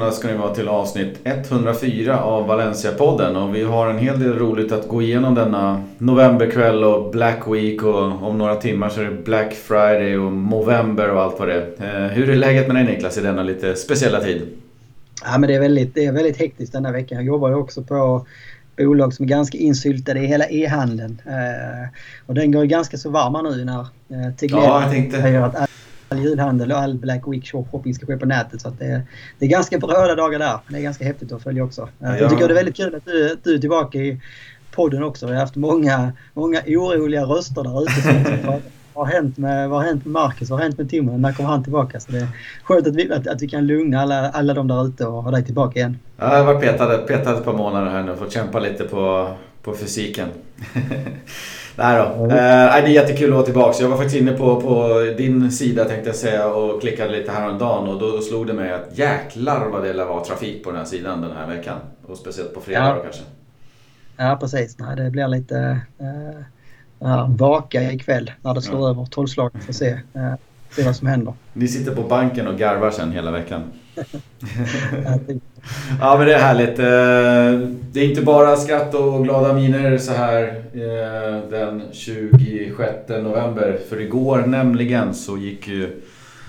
Välkomna ska ni vara till avsnitt 104 av Valencia-podden och vi har en hel del roligt att gå igenom denna novemberkväll och Black Week och om några timmar så är det Black Friday och Movember och allt vad det är. Eh, hur är läget med dig Niklas i denna lite speciella tid? Ja, men det, är väldigt, det är väldigt hektiskt denna veckan. Jag jobbar ju också på bolag som är ganska insyltade i hela e-handeln. Eh, och den går ganska så varm nu när eh, Teglera ja, jag tänkte... att all julhandel och all Black Week shopping ska ske på nätet. Så att det, det är ganska röda dagar där. Det är ganska häftigt att följa också. Ja. Jag tycker det är väldigt kul att du, att du är tillbaka i podden också. Vi har haft många, många oroliga röster där ute vad har hänt med, vad har hänt med Marcus? Vad har hänt med Timo? När kommer han tillbaka? Så det är skönt att vi, att, att vi kan lugna alla, alla de där ute och ha dig tillbaka igen. Ja, jag har varit petad, petad ett par månader här nu fått kämpa lite på, på fysiken. Nej då. Mm. Eh, det är jättekul att vara tillbaka. Jag var faktiskt inne på, på din sida tänkte jag säga och klickade lite häromdagen och då, slog det mig att jäklar vad det var trafik på den här sidan den här veckan. Och speciellt på fredagar ja. kanske. Ja precis. Nej, det blir lite... Eh, vaka ikväll när det slår ja. över tolvslaget för att se, uh, se vad som händer. Ni sitter på banken och garvar sen hela veckan. ja men det är härligt. Eh, det är inte bara skratt och glada miner så här eh, den 26 november. För igår nämligen så gick ju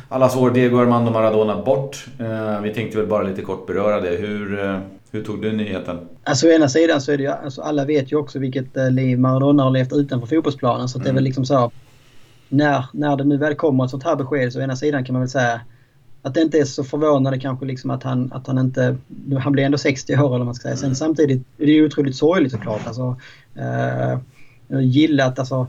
allas vår Diego Armando Maradona bort. Vi tänkte väl bara lite kort beröra det. Hur, hur tog du nyheten? Alltså å ena sidan så är det ju, alltså alla vet ju också vilket eh, liv Maradona har levt utanför fotbollsplanen. Så det är väl mm. liksom så. När, när det nu väl kommer ett sånt här besked så å ena sidan kan man väl säga att det inte är så förvånande kanske liksom att han, att han inte... Han blir ändå 60 år eller man ska säga. Sen mm. samtidigt är det otroligt sorgligt såklart. Alltså, eh, jag har gillat alltså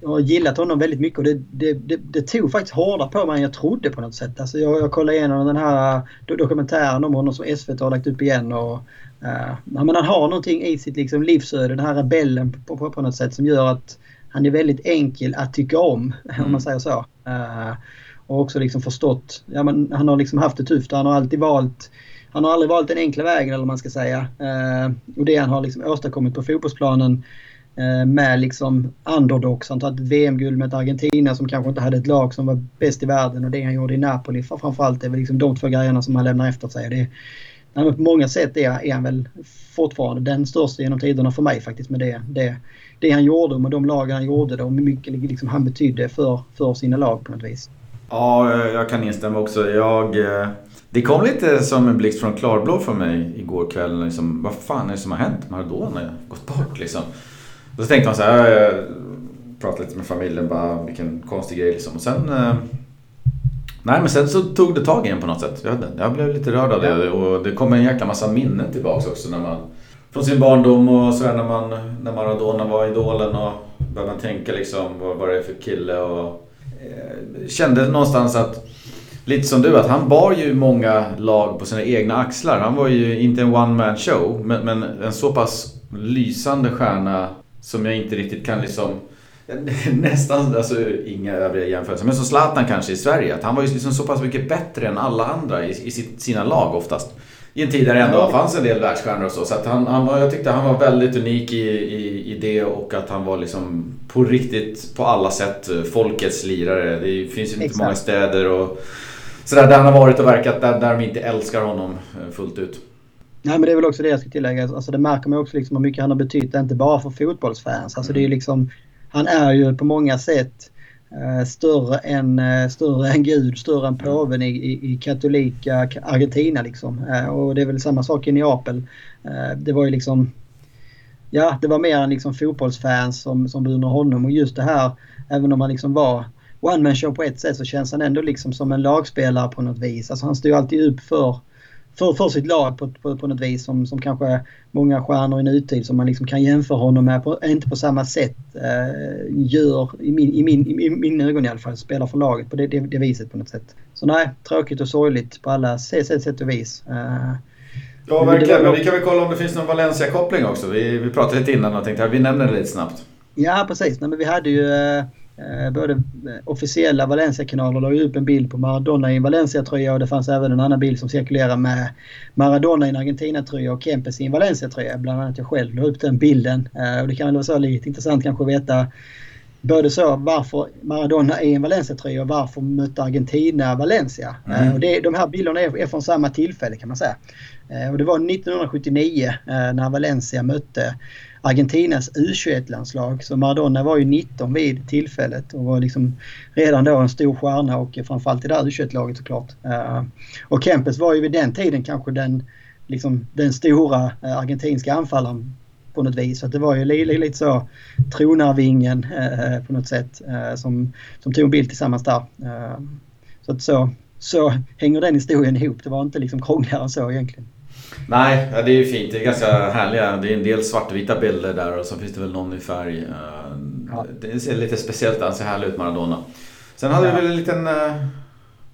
jag har gillat honom väldigt mycket och det, det, det, det tog faktiskt hårdare på mig än jag trodde på något sätt. Alltså jag, jag kollade igenom den här dokumentären om honom som SVT har lagt upp igen. Och, uh, men han har någonting i sitt liksom livsöde, den här rebellen på, på, på något sätt som gör att han är väldigt enkel att tycka om, mm. om man säger så. Uh, och också liksom förstått, ja, men han har liksom haft det tufft han har alltid valt han har aldrig valt den enkla vägen eller vad man ska säga. Eh, och det han har liksom åstadkommit på fotbollsplanen Eh, med liksom underdogs. Han tagit ett VM-guld med ett Argentina som kanske inte hade ett lag som var bäst i världen och det han gjorde i Napoli framförallt är väl liksom de två grejerna som han lämnar efter sig. Det, på många sätt är, är han väl fortfarande den största genom tiderna för mig faktiskt med det, det, det han gjorde och med de lag han gjorde och hur mycket liksom han betydde för, för sina lag på något vis. Ja, jag kan instämma också. Jag, eh, det kom lite som en blixt från klarblå för mig igår kväll. Liksom, vad fan är det som har hänt? Maradona har gått bort liksom. Och så tänkte man så här, jag pratade lite med familjen bara, vilken konstig grej liksom. Och sen... Eh, nej men sen så tog det tag igen på något sätt. Jag, jag blev lite rörd av det och det kom en jäkla massa minnen tillbaks också när man... Från sin barndom och sådär när man... När Maradona var idolen och började man tänka liksom vad, vad det är för kille och... Eh, kände någonstans att... Lite som du, att han bar ju många lag på sina egna axlar. Han var ju inte en one man show, men, men en så pass lysande stjärna som jag inte riktigt kan liksom... Nästan, alltså inga övriga jämförelser. Men som Zlatan kanske i Sverige. Att han var ju liksom så pass mycket bättre än alla andra i, i sina lag oftast. I en tid där det ändå fanns en del världsstjärnor och så. Så han, han var, jag tyckte han var väldigt unik i, i, i det och att han var liksom på riktigt på alla sätt folkets lirare. Det finns ju inte många städer och sådär där han har varit och verkat där, där de inte älskar honom eh, fullt ut. Nej, men det är väl också det jag ska tillägga. Alltså, det märker man också liksom hur mycket han har betytt, inte bara för fotbollsfans. Alltså, det är mm. liksom, han är ju på många sätt eh, Eh, större, än, eh, större än Gud, större än påven i, i, i katolika Argentina. Liksom. Eh, och det är väl samma sak i Neapel. Det var ju liksom... Ja, det var mer än liksom fotbollsfans som, som beundrade honom. Och just det här, även om han liksom var one man show på ett sätt så känns han ändå liksom som en lagspelare på något vis. Alltså han står ju alltid upp för för, för sitt lag på, på, på något vis som, som kanske många stjärnor i nutid som man liksom kan jämföra honom med, på, inte på samma sätt eh, gör i min, i, min, i min ögon i alla fall, spelar för laget på det, det, det viset på något sätt. Så nej, tråkigt och sorgligt på alla sätt, sätt och vis. Eh, Ja, verkligen. Men vi kan väl kolla om det finns någon Valencia-koppling också. Vi, vi pratade lite innan och tänkte att vi nämner det lite snabbt. Ja, precis. Nej, men vi hade ju Eh, både eh, officiella Valencia-kanaler la upp en bild på Maradona i en Valencia-tröja och det fanns även en annan bild som cirkulerade med Maradona i en Argentina-tröja och Kempes i en Valencia-tröja. Bland annat jag själv la upp den bilden. Eh, och det kan väl vara så lite intressant kanske att veta både så varför Maradona är i en Valencia-tröja och varför mötte Argentina Valencia. Mm. och det, de här bilderna är, är från samma tillfälle kan man säga. och det var 1979 när Valencia mötte Argentinas U21-landslag. Så Maradona var ju 19 vid tillfället och var liksom redan då en stor stjärna och framförallt i det där U21-laget såklart. Eh, och Kempes var ju vid den tiden kanske den, liksom, den stora eh, argentinska anfallaren på något vis. Så det var ju lite, lite så tronarvingen eh, på något sätt eh, som, som tog en bild tillsammans där. Eh, så att så, så hänger den historien ihop. Det var inte liksom krångligare än så egentligen. Nej, det är ju fint. Det är ganska härliga. Det är en del svartvita bilder där och så finns det väl någon i färg. Eh, ja. Det ser lite speciellt ut. ser härlig ut Maradona. Sen hade ja. vi väl en liten uh,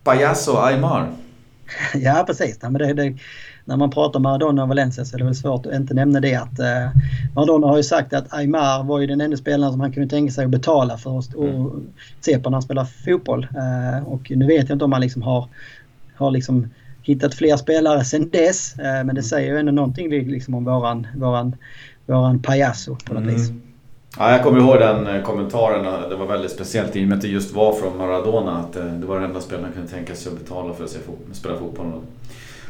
Payaso Aymar. Ja, precis. Ja, men det, det, när man pratar om Maradona och Valencia så är det väl svårt att inte nämna det att eh, Maradona har ju sagt att Aymar var ju den enda spelaren som han kunde tänka sig att betala för att mm. se på när han spelar fotboll. Eh, och nu vet jag inte om han liksom har, har liksom hittat fler spelare sen dess. Eh, men det mm. säger ju ändå någonting liksom om våran, våran, våran payaso på något mm. vis. Ja, jag kommer ihåg den eh, kommentaren. Det var väldigt speciellt i och med att det just var från Maradona. Att eh, det var den enda spelaren han kunde tänka sig att betala för att spela fotboll.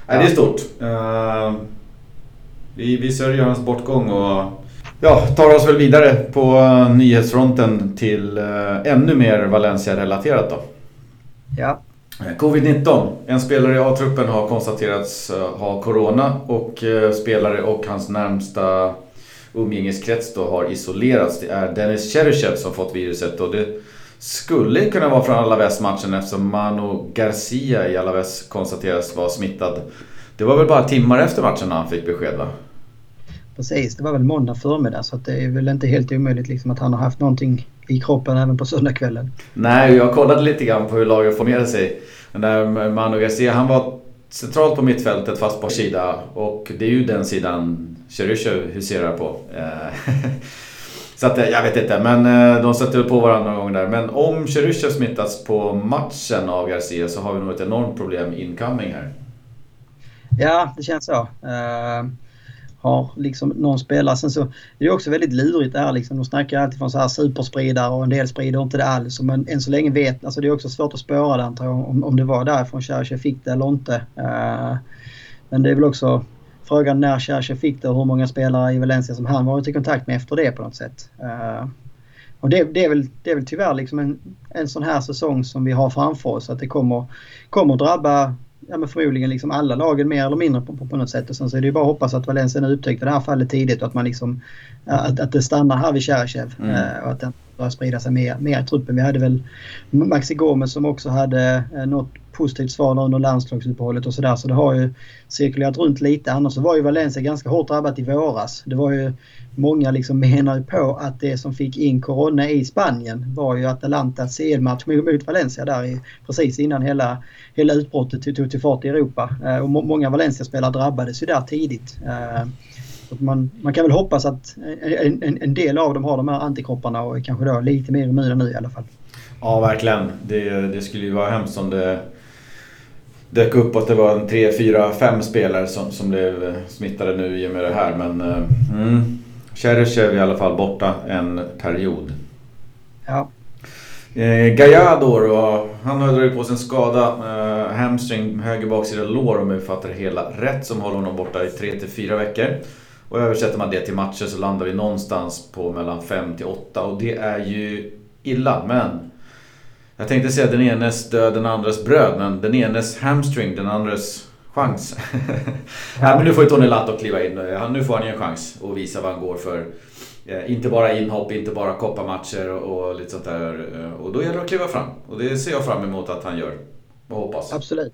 Nej, det är stort. Vi, vi sörjer hans bortgång och ja, tar oss väl vidare på nyhetsfronten till ännu mer Valencia-relaterat då. Ja. Eh, Covid-19. En spelare i A-truppen har konstaterats eh, ha Corona och eh, spelare och hans närmsta umgängeskrets då har isolerats. Det är Dennis Cheryshev som fått viruset och det skulle kunna vara från Alaves-matchen eftersom Mano Garcia i Alaves konstateras vara smittad. Det var väl bara timmar efter matchen när han fick besked va? Precis, det var väl måndag förmiddag så det är väl inte helt omöjligt liksom att han har haft någonting i kroppen även på söndagskvällen. Nej, jag kollade lite grann på hur laget formerade sig. Den där Manu Garcia, han var centralt på mittfältet fast på sida och det är ju den sidan Cheryshev huserar på. Eh, Så att, eh, jag vet inte, men eh, de sätter på varandra någon gång där. Men om Cheryshev smittas på matchen av Garcia så har vi nog ett enormt problem incoming här. Ja, det känns så. Har liksom någon spelare. Sen så är det också väldigt lurigt det här liksom. De snackar alltid från så här superspridare och en del sprider inte det alls. Liksom. Men än så länge vet, alltså det är också svårt att spåra det antar jag om, om det var därifrån Cherche fick det eller inte. Uh, men det är väl också frågan när Cherche fick det och hur många spelare i Valencia som han varit i kontakt med efter det på något sätt. Uh, och det, det, är väl, det är väl tyvärr liksom en, en sån här säsong som vi har framför oss att det kommer, kommer drabba ja, men förmodligen liksom alla lagen mer eller mindre på, på, på något sätt. Och sen så är det ju bara att hoppas att Valencia upptäckte det här fallet tidigt och att man liksom att, att det stannar här vid Cherchev mm. uh, och att den börjar sprida sig mer, mer i truppen. Vi hade väl Maxi Gomez som också hade uh, något positivt svar under landslagsuppehållet och sådär. Så det har ju cirkulerat runt lite. Annars så var ju Valencia ganska hårt drabbat i våras. Det var ju Många liksom menar ju på att det som fick in Corona i Spanien var ju Atalantas CL-match mot Valencia där i, precis innan hela, hela utbrottet tog till fart i Europa. Eh, och många Valencia-spelare drabbades ju där tidigt. Eh, man, man kan väl hoppas att en, en, en, del av dem har de här antikropparna och är kanske då lite mer immuna nu i alla fall. Ja, verkligen. Det, det skulle ju vara hemskt om det dök upp att det var en 3, 4, 5 spelare som, som blev smittade nu i och med det här. Men eh, mm, Cheryshev i alla fall borta en period. Ja. Eh, Gallardo då, han har dragit på sig en skada. Eh, hamstring, höger baksida lår om jag fattar det hela rätt. Som håller honom borta i 3-4 veckor. Och översätter man det till matcher så landar vi någonstans på mellan 5 8 och det är ju illa. Men jag tänkte säga den enes död, den andres bröd. Men den enes hamstring, den andres chans. ja. men nu får ju Tony Lato kliva in. Nu får han ju en chans att visa vad han går för. Eh, inte bara inhopp, inte bara kopparmatcher och, och lite sånt där. Eh, och då gäller det att kliva fram. Och det ser jag fram emot att han gör. Och hoppas. Absolut.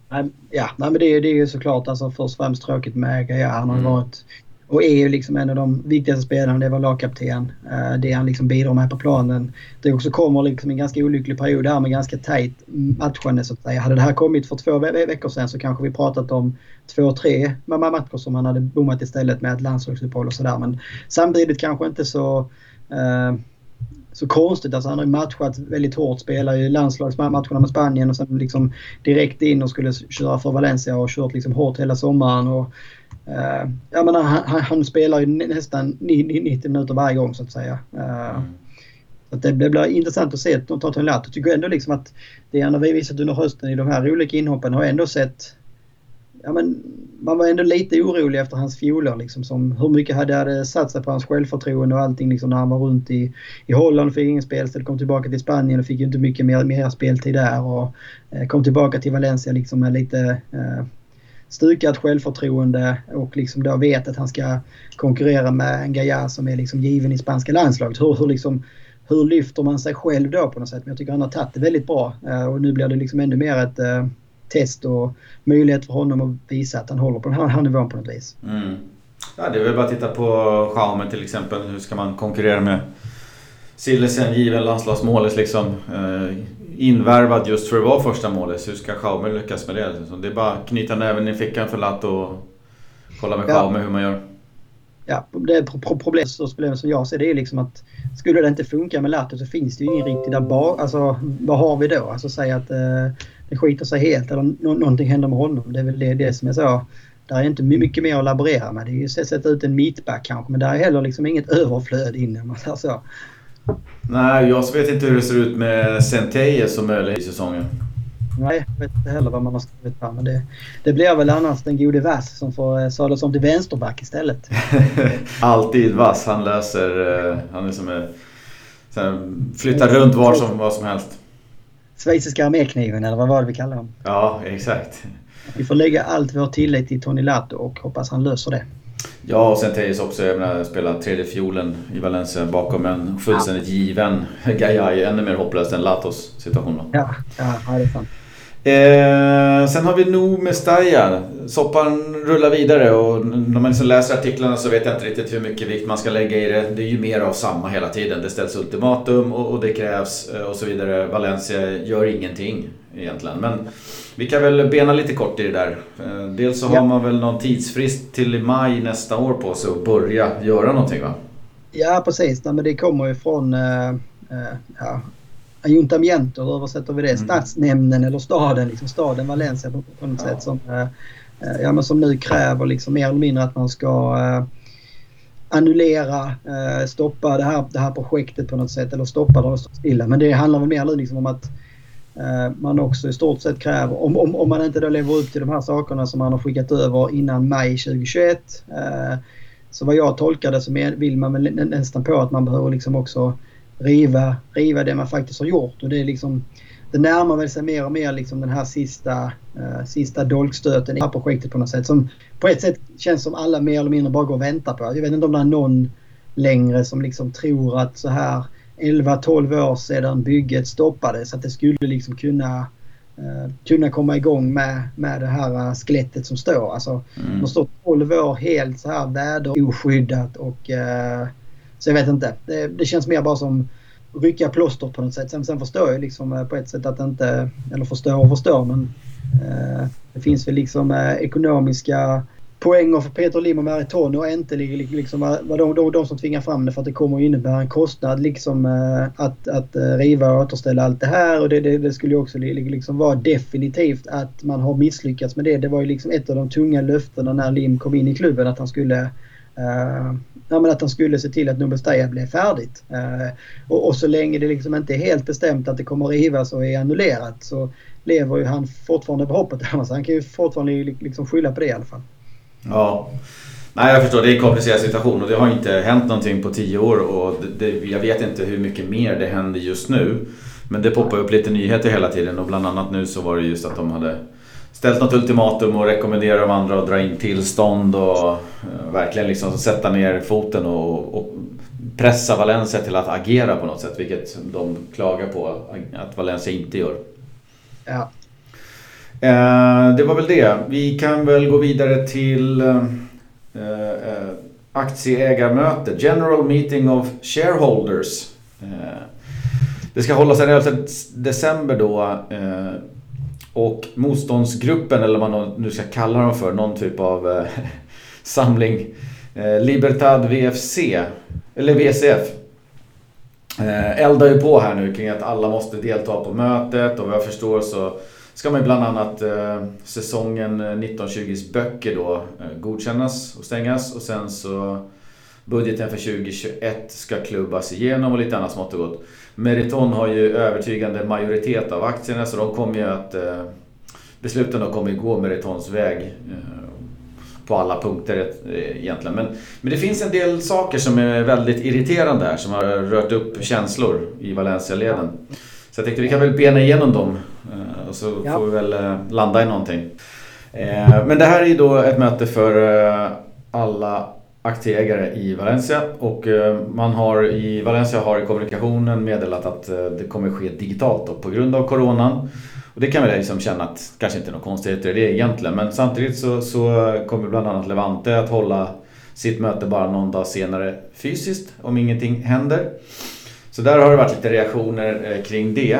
Ja, men det är, det är ju såklart alltså först och främst tråkigt med Gaia. Han har mm. varit och är ju liksom en av de viktigaste spelarna. Det var lagkapten. Eh, det han liksom bidrar med på planen. Det också kommer liksom en ganska olycklig period här med ganska tajt matchande så att säga. Hade det här kommit för två ve veckor sedan så kanske vi pratat om två, tre matcher som han hade bommat istället med ett landslagsuppehåll och sådär. Men samtidigt kanske inte så eh, så konstigt. Alltså han har ju matchat väldigt hårt. Spelar ju landslagsmatcherna med Spanien och sen liksom direkt in och skulle köra för Valencia och kört liksom hårt hela sommaren. Och Uh, jag menar, han, han, spelar ju nästan 90 minuter varje gång så att säga. Uh, mm. Så det, det blir intressant att se de tar Lato. Jag tycker ändå liksom att det han har visat under hösten i de här olika inhoppen har ändå sett ja, men man var ändå lite orolig efter hans fjolår. Liksom, som hur mycket hade, hade satt sig på hans självförtroende och allting liksom, när han var runt i, i Holland och fick ingen speltid. Kom tillbaka till Spanien och fick ju inte mycket mer, mer speltid där. Och eh, kom tillbaka till Valencia liksom, med lite eh, stukat självförtroende och liksom då vet att han ska konkurrera med en Gaia som är liksom given i spanska landslaget. Hur, hur, liksom, hur lyfter man sig själv då på något sätt? Men jag tycker han har tagit det väldigt bra eh, och nu blir det liksom ännu mer ett eh, test och möjlighet för honom att visa att han håller på den här, här nivån på något vis. Mm. Ja, det är väl bara att titta på Jaume till exempel. Hur ska man konkurrera med Sillesen, given landslagsmålis liksom. Eh, Invärvad just för att vara första målis. Hur ska Schaumer lyckas med det? Det är bara att knyta näven i fickan för Latt och kolla med Schaumer hur man gör. Ja, det problemet som jag ser det är liksom att skulle det inte funka med Latte så finns det ju ingen riktig där bak. Alltså vad har vi då? Alltså säg att eh, det skiter sig helt eller no någonting händer med honom. Det är väl det, det som är så. Där är inte mycket mer att laborera med. Det är ju att sätta ut en mittback kanske men där är heller liksom inget överflöd inne om man säger så. Nej, jag vet inte hur det ser ut med Centeje som möjlig i säsongen. Nej, jag vet inte heller vad man har skrivit på. Men det, det blir väl annars den gode Vass som får eh, sadlas om till vänsterback istället. Alltid Vass. Han löser... Eh, han är som en... Flyttar runt var som, vad som helst. Schweiziska armékniven eller vad var det vi kallar dem? Ja, exakt. Vi får lägga allt vår tillit till Tony Lato och hoppas han löser det. Ja, och sen Tejes också. Jag menar, spelar tredje fiolen i Valencia bakom en fullständigt given Gaia. Ännu mer hopplöst än Latos situation då. Ja, ja, det är sant. Eh, sen har vi nog Mestalla. Soppan rullar vidare och när man liksom läser artiklarna så vet jag inte riktigt hur mycket vikt man ska lägga i det. Det är ju mer av samma hela tiden. Det ställs ultimatum och, och det krävs eh, och så vidare. Valencia gör ingenting egentligen. Men vi kan väl bena lite kort i det där. Eh, dels så ja. har man väl någon tidsfrist till maj nästa år på sig att börja göra någonting va? Ja precis, men det kommer ju från äh, äh, ja, Ayuntamiento, hur översätter vi det? Mm. Stadsnämnden eller staden, liksom staden Valencia på, på något ja. sätt som, äh, ja, men som nu kräver liksom mer eller mindre att man ska annullera, stoppa det här, det här projektet på något sätt eller stoppa det och stå stilla. Men det handlar väl mer liksom om att Eh, man också i stort sett kräver, om, om, om man inte då lever upp till de här sakerna som man har skickat över innan maj 2021. Eh, så vad jag tolkar det så vill man väl nästan på att man behöver liksom också riva, riva det man faktiskt har gjort. Och det är liksom det närmar väl sig mer och mer liksom den här sista, uh, sista dolkstöten i det här projektet på något sätt. Som på ett sätt känns som alla mer eller mindre bara går och väntar på. Jag vet inte om det är någon längre som liksom tror att så här 11-12 år sedan bygget stoppades. Att det skulle liksom kunna, uh, kunna komma igång med, med det här uh, skelettet som står. Alltså, mm. De står 12 år helt så här väderoskyddat och uh, så jag vet inte. Det, det, känns mer bara som rycka plåster på något sätt. Sen, sen förstår jag liksom eh, på ett sätt att inte, eller förstår och förstår men eh, det finns väl liksom eh, ekonomiska poänger för Peter Lim och Maritone och inte liksom var de, de, de som tvingar fram det för att det kommer att innebära en kostnad liksom eh, att, att riva och återställa allt det här och det, det, det skulle ju också liksom vara definitivt att man har misslyckats med det. Det var ju liksom ett av de tunga löftena när Lim kom in i klubben att han skulle Eh, ja, men att han skulle se till att Nobelstaja blev färdigt. Uh, och, och, så länge det liksom inte är helt bestämt att det kommer att rivas och är annullerat så lever ju han fortfarande på hoppet. Alltså, han kan ju fortfarande liksom skylla på det i alla fall. Ja. Nej jag förstår, det är en komplicerad situation och det har inte hänt någonting på tio år och det, det, jag vet inte hur mycket mer det händer just nu. Men det poppar upp lite nyheter hela tiden och bland annat nu så var det just att de hade ställt något ultimatum och rekommenderar de andra att dra in tillstånd och uh, verkligen liksom sätta ner foten och, och, pressa Valencia till att agera på något sätt. Vilket de klagar på att Valencia inte gör. Ja, Eh, det var väl det. Vi kan väl gå vidare till eh, eh, aktieägarmöte. General Meeting of Shareholders. Det ska hållas den 11 december då. Och motståndsgruppen, eller vad man nu ska kalla dem för, någon typ av eh, samling. Eh, Libertad VFC, eller VCF. Eh, eldar ju på här nu kring att alla måste delta på mötet och vad jag förstår så ska man bland annat eh, säsongen 1920s böcker då eh, godkännas och stängas och sen så budgeten för 2021 ska klubbas igenom och lite annat smått och gott. Meriton har ju övertygande majoritet av aktierna så de kommer ju att... Eh, besluten då kommer ju gå Meritons väg. Eh, på alla punkter eh, egentligen. Men, men det finns en del saker som är väldigt irriterande här som har rört upp känslor i Valencia-leden. Så jag tänkte vi kan väl bena igenom dem och så ja. får vi väl landa i någonting. Men det här är ju då ett möte för alla aktieägare i Valencia och eh, man har i Valencia har i kommunikationen meddelat att eh, det kommer ske digitalt då, på grund av coronan. Och det kan väl liksom känna att kanske inte är några konstigheter i det egentligen men samtidigt så, så kommer bland annat Levante att hålla sitt möte bara någon dag senare fysiskt om ingenting händer. Så där har det varit lite reaktioner eh, kring det.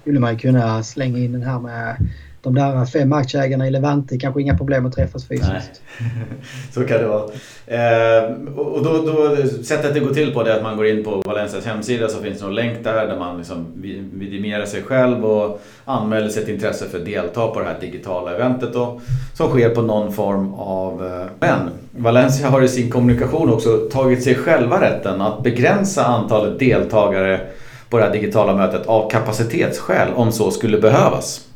Skulle man kunna slänga in den här med de där fem aktieägarna i Levante kanske inga problem att träffas fysiskt. Nej. Så kan det vara. Eh, och då, då, sättet det går till på det är att man går in på Valencias hemsida så finns det en länk där där man liksom vidimerar sig själv och anmäler sitt intresse för att delta på det här digitala eventet då, som sker på någon form av... Eh, men Valencia har i sin kommunikation också tagit sig själva rätten att begränsa antalet deltagare på det här digitala mötet av kapacitetsskäl om så skulle behövas.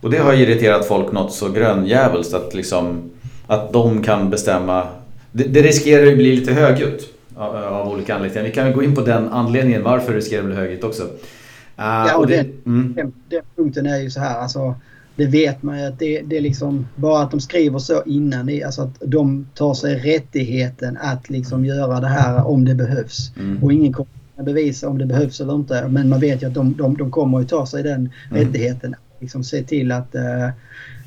Och det har irriterat folk något så grönjävulskt att liksom att de kan bestämma. Det, det riskerar ju bli lite högljutt av, av, olika anledningar. Vi kan ju gå in på den anledningen varför det riskerar att bli högljutt också. Uh, ja, och, och det, den, mm. den, den, punkten är ju så här. Alltså, det vet man ju att det, det är liksom bara att de skriver så innan. Det, alltså att de tar sig rättigheten att liksom göra det här om det behövs. Mm. Och ingen kommer att bevisa om det behövs eller inte. Men man vet ju att de, de, de kommer att ta sig den mm. rättigheten liksom se till att eh,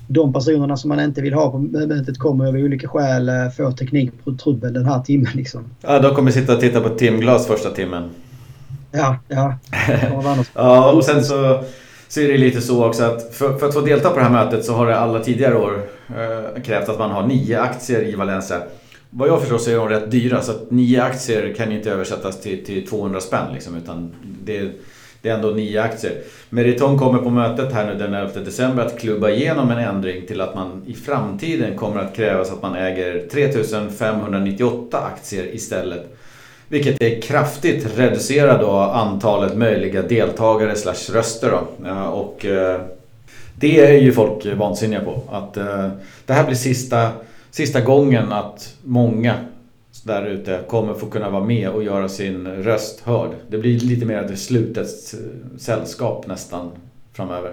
de personerna som man inte vill ha på mötet kommer av olika skäl eh, få tekniktrubbel den här timmen. Liksom. Ja, de kommer sitta och titta på timglas första timmen. Ja, ja. ja, och sen så, så är det lite så också att för, för, att få delta på det här mötet så har det alla tidigare år eh, krävt att man har nio aktier i Valencia. Vad jag förstår så är de rätt dyra så att nio aktier kan inte översättas till, till 200 spänn liksom, utan det det är ändå nio aktier. Meriton kommer på mötet här nu den 11 december att klubba igenom en ändring till att man i framtiden kommer att krävas att man äger 3598 aktier istället. Vilket är kraftigt reducerar då antalet möjliga deltagare slash röster då. Eh, och eh, det är ju folk vansinniga på. Att eh, det här blir sista, sista gången att många där ute kommer få kunna vara med och göra sin röst hörd. Det blir lite mer ett slutet sällskap nästan framöver.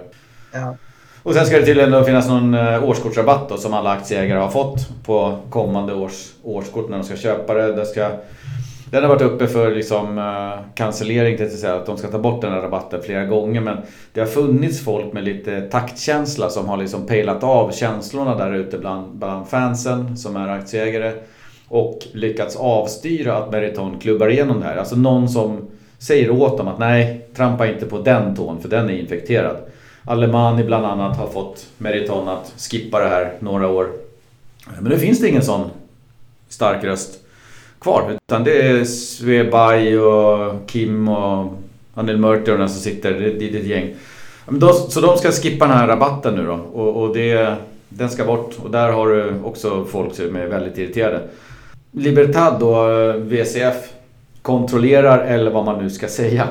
Ja. Och sen ska det tydligen finnas någon eh, årskortsrabatt då, som alla aktieägare har fått på kommande års årskort när de ska köpa det. det ska, den har varit uppe för liksom, uh, cancellering, till att säga att de ska ta bort den här rabatten flera gånger. Men det har funnits folk med lite taktkänsla som har liksom pejlat av känslorna där ute bland, bland fansen som är aktieägare och lyckats avstyra att Meriton klubbar igenom det här. Alltså någon som säger åt dem att nej, trampa inte på den tån för den är infekterad. Alemani bland annat har fått Meriton att skippa det här några år. Men nu finns det ingen sån stark röst kvar. Utan det är Svebaj och Kim och Anil Murti och den som sitter. Det, det, är ett gäng. Så de ska skippa den här rabatten nu då. Och, och det, den ska bort. Och där har du också folk som är väldigt irriterade. Libertad då, VCF, kontrollerar, eller vad man nu ska säga,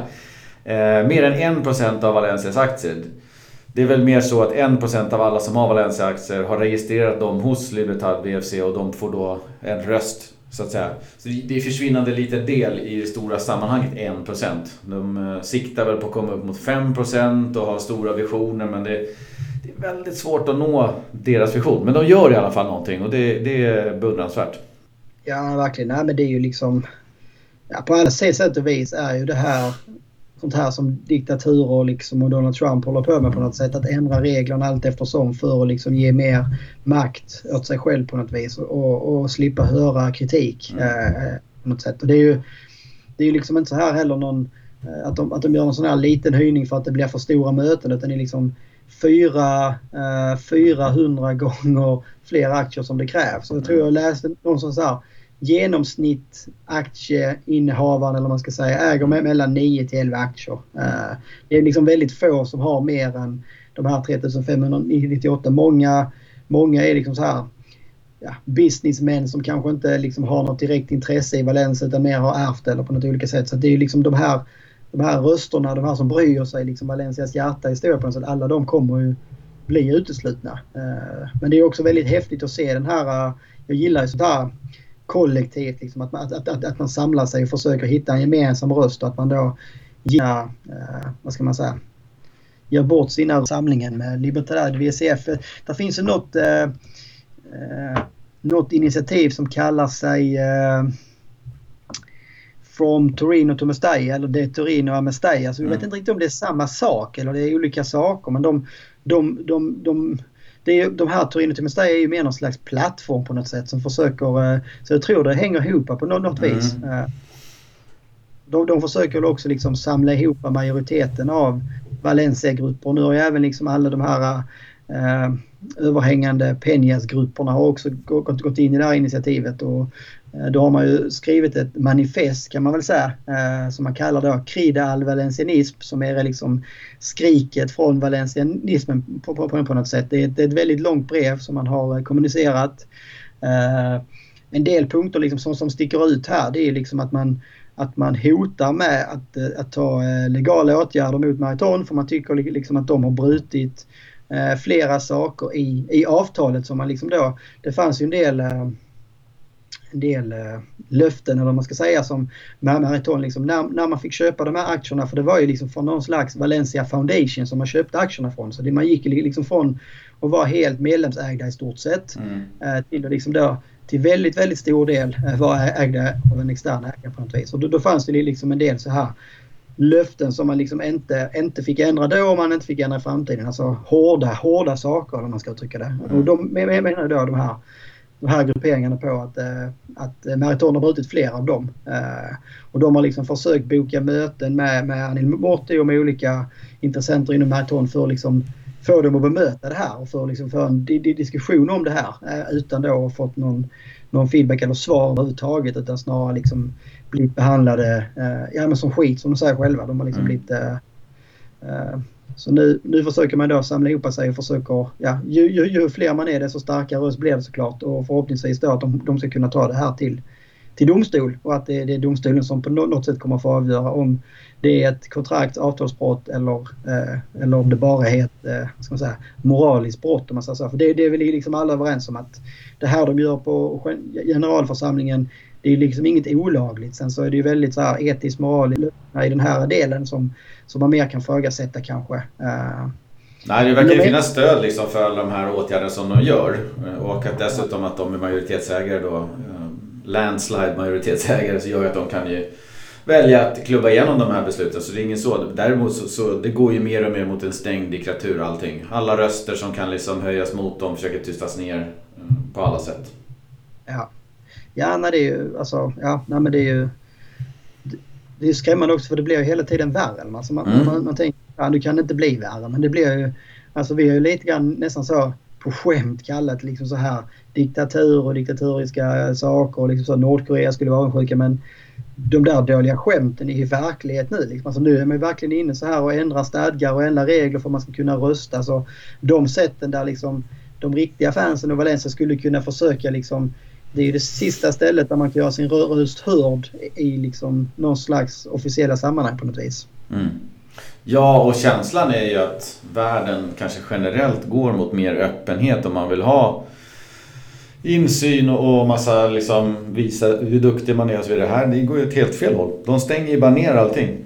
eh, mer än 1% av Valencias aktier. Det är väl mer så att 1% av alla som har Valencia-aktier har registrerat dem hos Libertad VFC och de får då en röst, så att säga. Så det är försvinnande liten del i det stora sammanhanget, 1%. De eh, siktar väl på att komma upp mot 5% och har stora visioner, men det, det är väldigt svårt att nå deras vision. Men de gör i alla fall någonting och det, det är beundransvärt. Ja, verkligen. Nej, men det är ju liksom... Ja, på alla sätt och vis är ju det här sånt här som diktaturer liksom och Donald Trump håller på med på något sätt. Att ändra reglerna allt eftersom för att liksom ge mer makt åt sig själv på något vis och, och slippa höra kritik mm. eh, på något sätt. Och det är ju det är ju liksom inte så här heller någon eh, att de, att de gör en sån här liten höjning för att det blir för stora möten utan det är liksom fyra, eh, 400 gånger fler aktier som det krävs. Så jag tror jag läste någonstans här genomsnitt aktieinnehavaren eller man ska säga äger mellan 9 till 11 aktier. Eh, det är liksom väldigt få som har mer än de här 3598. Många, många är liksom så här ja, businessmän som kanske inte liksom har något direkt intresse i Valencia utan mer har ärvt eller på något olika sätt. Så det är ju liksom de här, de här rösterna, de här som bryr sig, liksom Valencias hjärta i historia på något sätt. Alla de kommer ju bli uteslutna. Eh, men det är också väldigt häftigt att se den här, eh, jag gillar ju sånt här kollektivt, liksom, att, man, att, att, att man samlar sig och försöker hitta en gemensam röst och att man då ger, eh, vad ska man säga, ger bort sina samlingen med Libertad VCF. Det finns ju något, eh, eh, något initiativ som kallar sig eh, From Torino to Mestalla eller De Torino a Mestalla. Så vi mm. vet inte riktigt om det är samma sak eller det är olika saker men de, de, de, de det är, de här Torino till Mestalla är ju mer någon slags plattform på något sätt som försöker... Eh, så jag tror det hänger ihop på något, något mm. vis. Eh, de, de försöker också liksom samla ihop majoriteten av Valencia-grupper. Nu har ju även liksom alla de här eh, överhängande Peñas-grupperna har också gått, gått in i det här initiativet. Och, Eh, då har man ju skrivit ett manifest kan man väl säga eh, som man kallar då Crida al Valencianism som är liksom skriket från valencianismen på, på, på, på något sätt. Det är, ett, det är, ett, väldigt långt brev som man har eh, kommunicerat. En del punkter liksom som, som sticker ut här det är liksom att man att man hotar med att, att ta legala åtgärder mot Marathon för man tycker liksom att de har brutit flera saker i, i avtalet som man liksom då... Det fanns ju en del en del löften eller vad man ska säga som Marathon liksom när, när man fick köpa de här aktierna för det var ju liksom från någon slags Valencia Foundation som man köpte aktierna från. Så det, man gick liksom från att vara helt medlemsägda i stort sett mm. till att liksom då till väldigt, väldigt stor del eh, var ägda av en extern ägare på något vis. Och då, då fanns det liksom en del så här löften som man liksom inte, inte fick ändra då och man inte fick ändra i framtiden. Alltså hårda, hårda saker om man ska uttrycka det. Mm. Och de menar då de här, de här grupperingarna på att, eh, att Meriton har brutit flera av dem. Eh, och de har liksom försökt boka möten med, med Anil Morti och med olika intressenter inom Meriton för att liksom få dem att bemöta det här och för liksom få en diskussion om det här eh, utan då att ha fått någon, någon feedback eller svar överhuvudtaget utan snarare liksom blivit behandlade eh, ja, men som skit som de säger själva. De har liksom mm. blivit... Eh, så nu, nu försöker man då samla ihop sig och försöker... Ja, ju, ju, ju fler man är desto starkare röst blir det såklart och förhoppningsvis då att de, de ska kunna ta det här till, till domstol och att det, det är domstolen som på något sätt kommer att få avgöra om det är ett kontrakt, avtalsbrott eller, eh, eller om det bara är ett eh, ska man säga, moraliskt brott. Om man säger så. För det, det är väl liksom alla överens om att det här de gör på generalförsamlingen det är liksom inget olagligt. Sen så är det ju väldigt så här etiskt moraliskt i den här delen som, som man mer kan ifrågasätta kanske. Uh, Nej, det verkar ju finnas stöd liksom för alla de här åtgärderna som de gör. Och att dessutom att de är majoritetsägare då, landslide majoritetsägare, så gör att de kan ju välja att klubba igenom de här besluten. Så det är ingen så. Däremot så, så det går ju mer och mer mot en stängd diktatur allting. Alla röster som kan liksom höjas mot dem försöker tystas ner eh, på alla sätt. Ja. Ja, nej, det är ju alltså, ja, nej, men det är ju det är skrämmande också för det blir ju hela tiden värre. Alltså man, mm. man, man tänker ja, det kan inte bli värre men det blir ju... Alltså vi har ju lite grann nästan så på skämt kallat liksom så här diktatur och diktatoriska saker och liksom så Nordkorea skulle vara avundsjuka men de där dåliga skämten är ju verklighet nu. Liksom. Alltså nu är man verkligen inne så här och ändrar stadgar och ändrar regler för att man ska kunna rösta. Så de sätten där liksom de riktiga fansen och Valencia skulle kunna försöka liksom det är ju det sista stället där man kan göra sin röst hörd i liksom någon slags officiella sammanhang på något vis. Mm. Ja, och känslan är ju att världen kanske generellt går mot mer öppenhet om man vill ha insyn och massa liksom visa hur duktig man är och så vidare. Här det går ju ett helt fel håll. De stänger ju bara ner allting.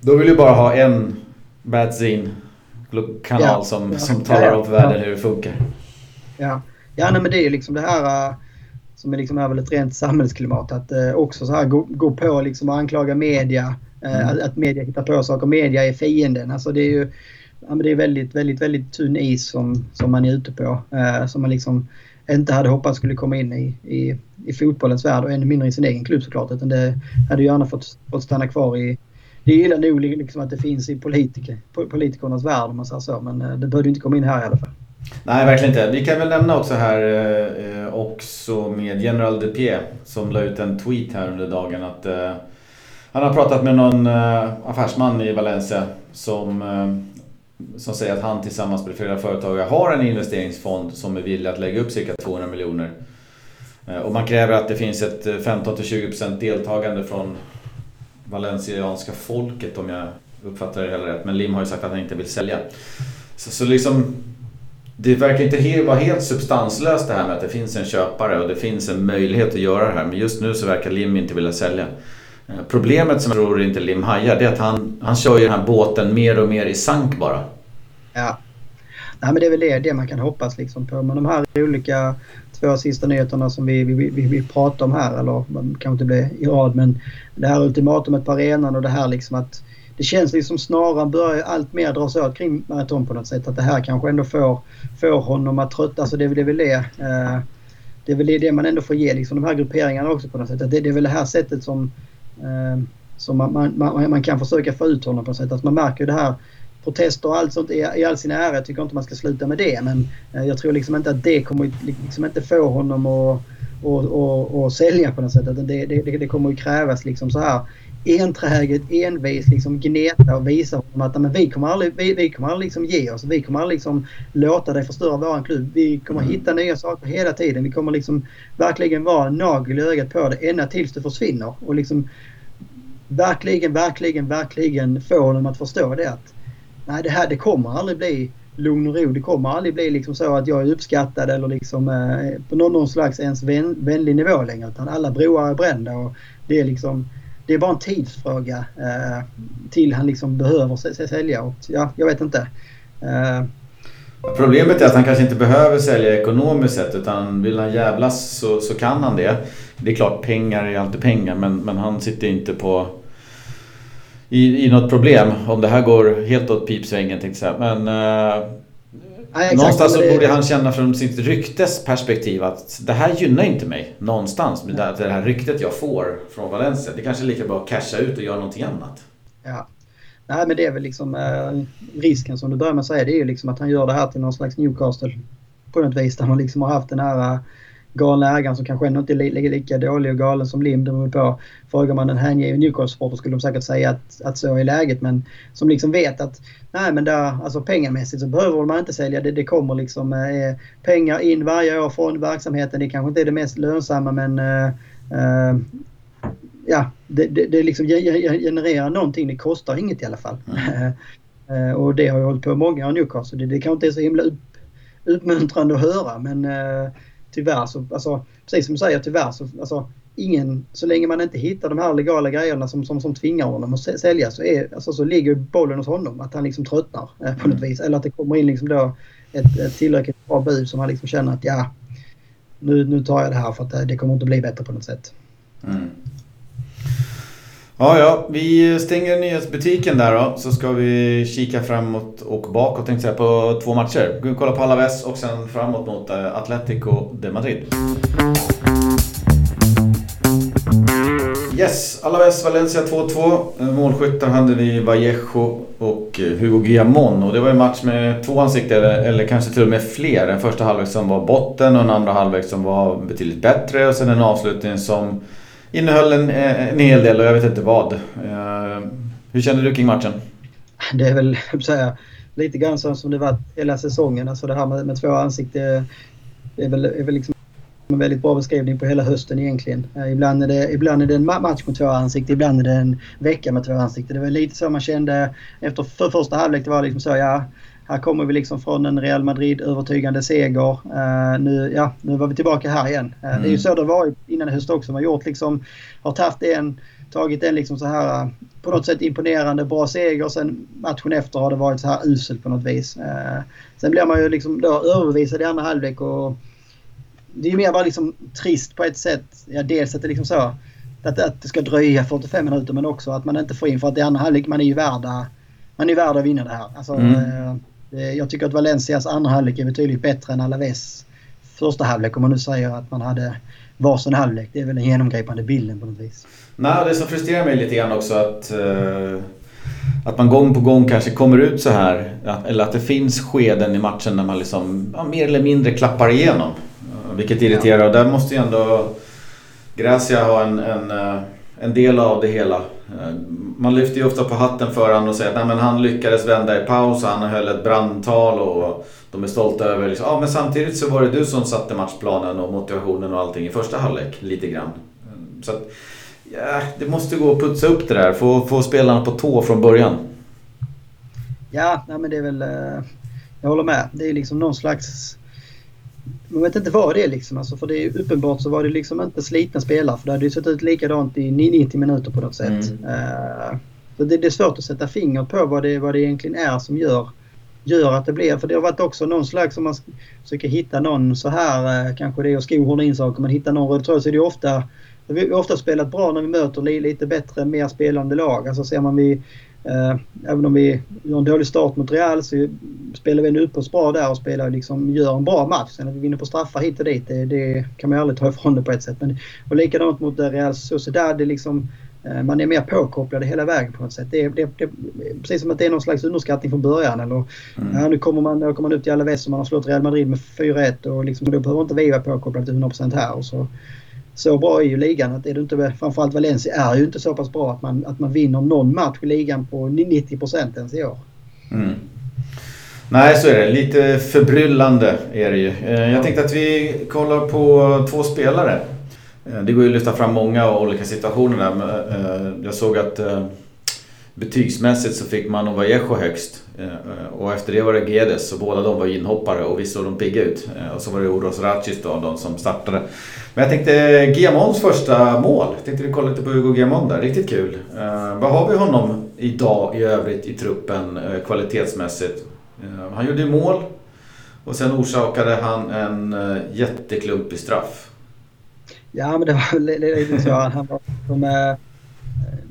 De vill ju bara ha en bad scene kanal ja, som, ja, som talar om för världen hur det funkar. Ja, ja nej, men det är ju liksom det här uh, som är, liksom, är väl ett rent samhällsklimat. Att uh, också så här gå, gå på liksom och anklaga media. Uh, mm. att, att, media hittar på saker. Media är fienden. Alltså det är ju ja, men det är väldigt, väldigt, väldigt tunn is som, som man är ute på. som man liksom inte hade hoppats skulle komma in i, i, i fotbollens värld och ännu mindre i sin egen klubb såklart. Utan det hade gärna fått, fått stanna kvar i... Det är illa nog liksom att det finns i politiker, politikernas värld om man säger så. Men eh, det behövde inte komma in här i alla fall. Nej, verkligen inte. Vi kan väl nämna också här eh, också med General Depier som la ut en tweet här under dagen att eh, han har pratat med någon eh, affärsman i Valencia som eh, som säger att han tillsammans med flera företagare har en investeringsfond som är villig att lägga upp cirka 200 miljoner. Eh, och man kräver att det finns ett eh, 15-20% deltagande från valencianska folket om jag uppfattar det hela rätt. Men Lim har ju sagt att han inte vill sälja. Så, så liksom det verkar inte vara helt substanslöst det här med att det finns en köpare och det finns en möjlighet att göra det här. Men just nu så verkar Lim inte vilja sälja. Eh, problemet som jag tror inte Lim hajar det är att han, han kör ju den här båten mer och mer i sank bara. Ja. Nej, men det är väl det, det man kan hoppas liksom på. Men de här olika två sista nyheterna som vi, vi, vi, vi pratar om här, eller man kanske inte blir i rad, men det här ultimatumet på arenan och det här liksom att det känns liksom snaran börjar allt mer dras åt kring maraton på något sätt. Att det här kanske ändå får, får honom att trötta. Alltså det, är väl det. Eh, det är väl det man ändå får ge liksom de här grupperingarna också på något sätt. det, det är väl det här sättet som, eh, som man, man, man, man, kan försöka få ut honom på något sätt. Att man märker ju det här protester och allt sånt i, i all sin ära. Jag tycker inte man ska sluta med det. Men eh, jag tror liksom inte att det kommer liksom inte få honom att och, och, och sälja på något sätt. Det, det, det, kommer ju krävas liksom så här enträget, envis liksom gneta och visa honom att men vi kommer aldrig, vi, vi kommer aldrig liksom ge oss. Vi kommer aldrig liksom låta dig förstöra vår klubb. Vi kommer mm. hitta nya saker hela tiden. Vi kommer liksom verkligen vara nagel i ögat på det ända tills du försvinner. Och liksom verkligen, verkligen, verkligen få honom att förstå det att nej, det här det kommer aldrig bli lugn och ro. Det kommer aldrig bli liksom så att jag är uppskattad eller liksom eh, på någon, någon slags ens vän, vänlig nivå längre. Utan alla broar är brända och det är liksom det är bara en tidsfråga eh, till han liksom behöver sälja. Och, ja, jag vet inte. Eh, Problemet är att han kanske inte behöver sälja ekonomiskt sett utan vill han jävlas så, så kan han det. Det är klart, pengar är alltid pengar men, men han sitter inte på i, i något problem om det här går helt åt pipsvängen tänkte jag säga. Men eh, Nej, någonstans så borde han känna från sitt ryktes perspektiv att det här gynnar inte mig någonstans. Med det, det här ryktet jag får från Valencia. Det kanske är lika bra att casha ut och göra någonting annat. Ja. Nej men det är väl liksom eh, risken som du börjar med att säga. Det är ju liksom att han gör det här till någon slags Newcastle. På något vis där man liksom har haft den här eh, galna ägaren som kanske ändå inte är lika dålig och galen som Lim. Det beror på. Frågar man en hängiven Newcastle-supporter skulle de säkert säga att, att så är läget. Men som liksom vet att nej men där, alltså pengamässigt så behöver man inte sälja. Det, det kommer liksom eh, pengar in varje år från verksamheten. Det kanske inte är det mest lönsamma men eh, eh, ja, det, det, det liksom genererar någonting. Det kostar inget i alla fall. Mm. Eh, och det har ju hållit på många av Newcastle. Det, det kanske inte är så himla upp, uppmuntrande att höra men eh, tyvärr så, alltså, precis som du säger, tyvärr så, alltså, ingen, så länge man inte hittar de här legala grejerna som, som, som tvingar honom att sälja så, är, alltså, så ligger bollen hos honom. Att han liksom tröttnar eh, på något mm. vis. Eller att det kommer in liksom då ett, ett tillräckligt bra bud som han liksom känner att ja, nu, nu tar jag det här för att det, det kommer inte bli bättre på något sätt. Mm. Ja, ja, vi stänger nyhetsbutiken där då. Så ska vi kika framåt och bakåt tänkte jag på två matcher. Vi kolla på Alaves och sen framåt mot Atlético Atletico de Madrid. Yes, Alaves Valencia 2-2. Eh, målskyttar hade vi Vallejo och eh, Hugo Guillamon. Och det var en match med två ansikten, eller kanske till och med fler. En första halvlek som var botten och en andra halvlek som var betydligt bättre. Och sen en avslutning som innehöll en, eh, en hel del och jag vet inte vad. Eh, hur känner du kring matchen? Det är väl, säga, lite grann som det varit hela säsongen. Alltså det här med, med två ansikten. Det är väl, är väl liksom en väldigt bra beskrivning på hela hösten egentligen. Eh, ibland, är det, ibland är det en match med två ansikten, ibland är det en vecka med två ansikten. Det var lite så man kände efter för första halvlek. Det var liksom så, ja här kommer vi liksom från en Real Madrid övertygande seger. Uh, nu, ja, nu var vi tillbaka här igen. Uh, mm. Det är ju mm. så det var innan i höst också. Man har gjort liksom, har tagit en, tagit en liksom så här uh, på något sätt imponerande bra seger. Sen matchen efter har det varit så här uselt på något vis. Uh, sen blir man ju liksom då överbevisad i andra halvlek och det är ju mer bara liksom trist på ett sätt. Ja, dels att det liksom så att, att det ska dröja 45 minuter men också att man inte får in för att i andra halvlek man är ju värda man är värd att vinna det här. Alltså, mm. Eh, jag tycker att Valencias andra halvlek är betydligt bättre än Alaves första halvlek om man nu säger att man hade varsin halvlek. Det är väl den genomgripande bilden på något vis. Nej, det som frustrerar mig lite grann också att eh, att man gång på gång kanske kommer ut så här. Eller att det finns skeden i matchen när man liksom ja, mer eller mindre klappar igenom. Eh, vilket irriterar. Ja. Och där måste ju ändå Gracia ha en, en, en del av det hela. Eh, man lyfter ju ofta på hatten för honom och säger att han lyckades vända i paus och han höll ett brandtal och de är stolta över liksom. Ja men samtidigt så var det du som satte matchplanen och motivationen och allting i första halvlek lite grann. Eh, så att, ja, det måste gå att putsa upp det där. Få, få spelarna på tå från början. Ja, nej, men det är väl... Eh, jag håller med. Det är liksom någon slags... Man vet inte vad det är liksom. Alltså, för det är uppenbart så var det liksom inte slitna spelare. För det hade ju sett ut likadant i 90 minuter på något sätt. Mm. Uh, så det, det, är svårt att sätta fingret på vad det, vad det egentligen är som gör, gör att det blir. För det har varit också någon slags, om man försöker hitta någon så här, uh, kanske det är att skohorna in saker, men hitta någon röd tråd så är det ofta vi har ofta spelat bra när vi möter lite bättre, mer spelande lag. Alltså ser man vi även om vi har en dålig start mot Real så spelar vi upp oss bra där och spelar liksom, gör en bra match. Sen att vi vinner på straffar hit och dit det, det kan man ju aldrig ta ifrån det på ett sätt. Men, och likadant mot Real Sociedad. Det liksom, eh, man är mer påkopplad hela vägen på något sätt. Det, det, det, precis som att det är någon slags underskattning från början. Eller, mm. ja, nu kommer man, kommer man upp till Alaves och man har slått Real Madrid med 4-1 och liksom, då behöver inte vi vara påkopplade till 100% här. Och så, så bra är ju ligan att är du inte, framförallt Valencia är ju inte så pass bra att man, att man vinner någon match i ligan på 90 ens i år. Mm. Nej, så är det. Lite förbryllande är det ju. Eh, jag tänkte att vi kollar på två spelare. Eh, det går ju att lyfta fram många olika situationer där. Eh, jag såg att betygsmässigt så fick man Vallejo högst. Och efter det var det Gedes, och båda de var inhoppare och visst såg de pigga ut. Och så var det Oros Ratchis då, de som startade. Men jag tänkte Giamons första mål. Jag tänkte vi kolla lite på Hugo Giamon där. Riktigt kul. Vad har vi honom idag i övrigt i truppen kvalitetsmässigt? Han gjorde ju mål och sen orsakade han en jätteklumpig straff. Ja men det var lite så. Han var de,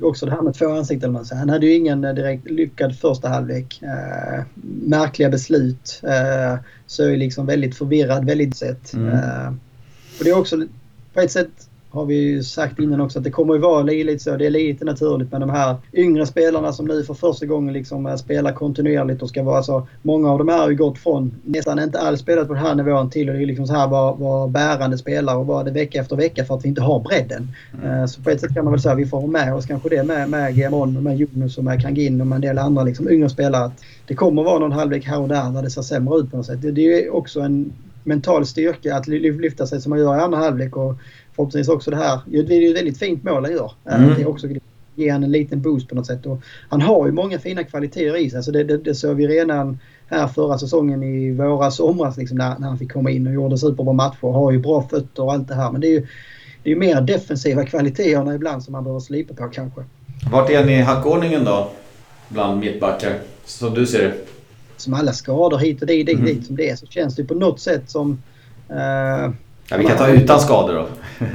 också det här med två ansikten. Man säger. Han hade ju ingen direkt lyckad första halvlek. Uh, märkliga beslut. Uh, så är liksom väldigt förvirrad, väldigt sett. Mm. Uh, och det är också på ett sätt har vi ju sagt innan också att det kommer att vara lite så. Det är lite naturligt med de här yngre spelarna som nu för första gången liksom spelar kontinuerligt och ska vara så. Många av de här har ju gått från nästan inte alls spelat på den här nivån till att liksom så här vara, vara bärande spelare och vara det vecka efter vecka för att vi inte har bredden. Mm. Eh, så på ett sätt kan man väl säga att vi får ha med oss kanske det med, med GMON och med Jonas och med Kangin och med en del andra liksom yngre spelare. det kommer att vara någon halvlek här och där där det ser sämre ut på något sätt. Det, det är också en mental styrka att lyfta sig som man gör i andra halvlek och förhoppningsvis också det här. Det är ju ett väldigt fint mål han gör. Eh, mm. Det är också ger han en liten boost på något sätt. Och han har ju många fina kvaliteter i sig. Alltså det, det, det såg vi redan här förra säsongen i våras, somras liksom, när, när han fick komma in och gjorde superbra matcher. Har ju bra fötter och allt det här. Men det är ju, det är ju mer defensiva kvaliteterna ibland som man behöver slipa på kanske. Vart är ni i hackordningen då? Bland mittbackar, som du ser det? som alla skador hit och dit, dit, mm. dit som det är så känns det på något sätt som... Uh, ja, vi kan ta utan skador då.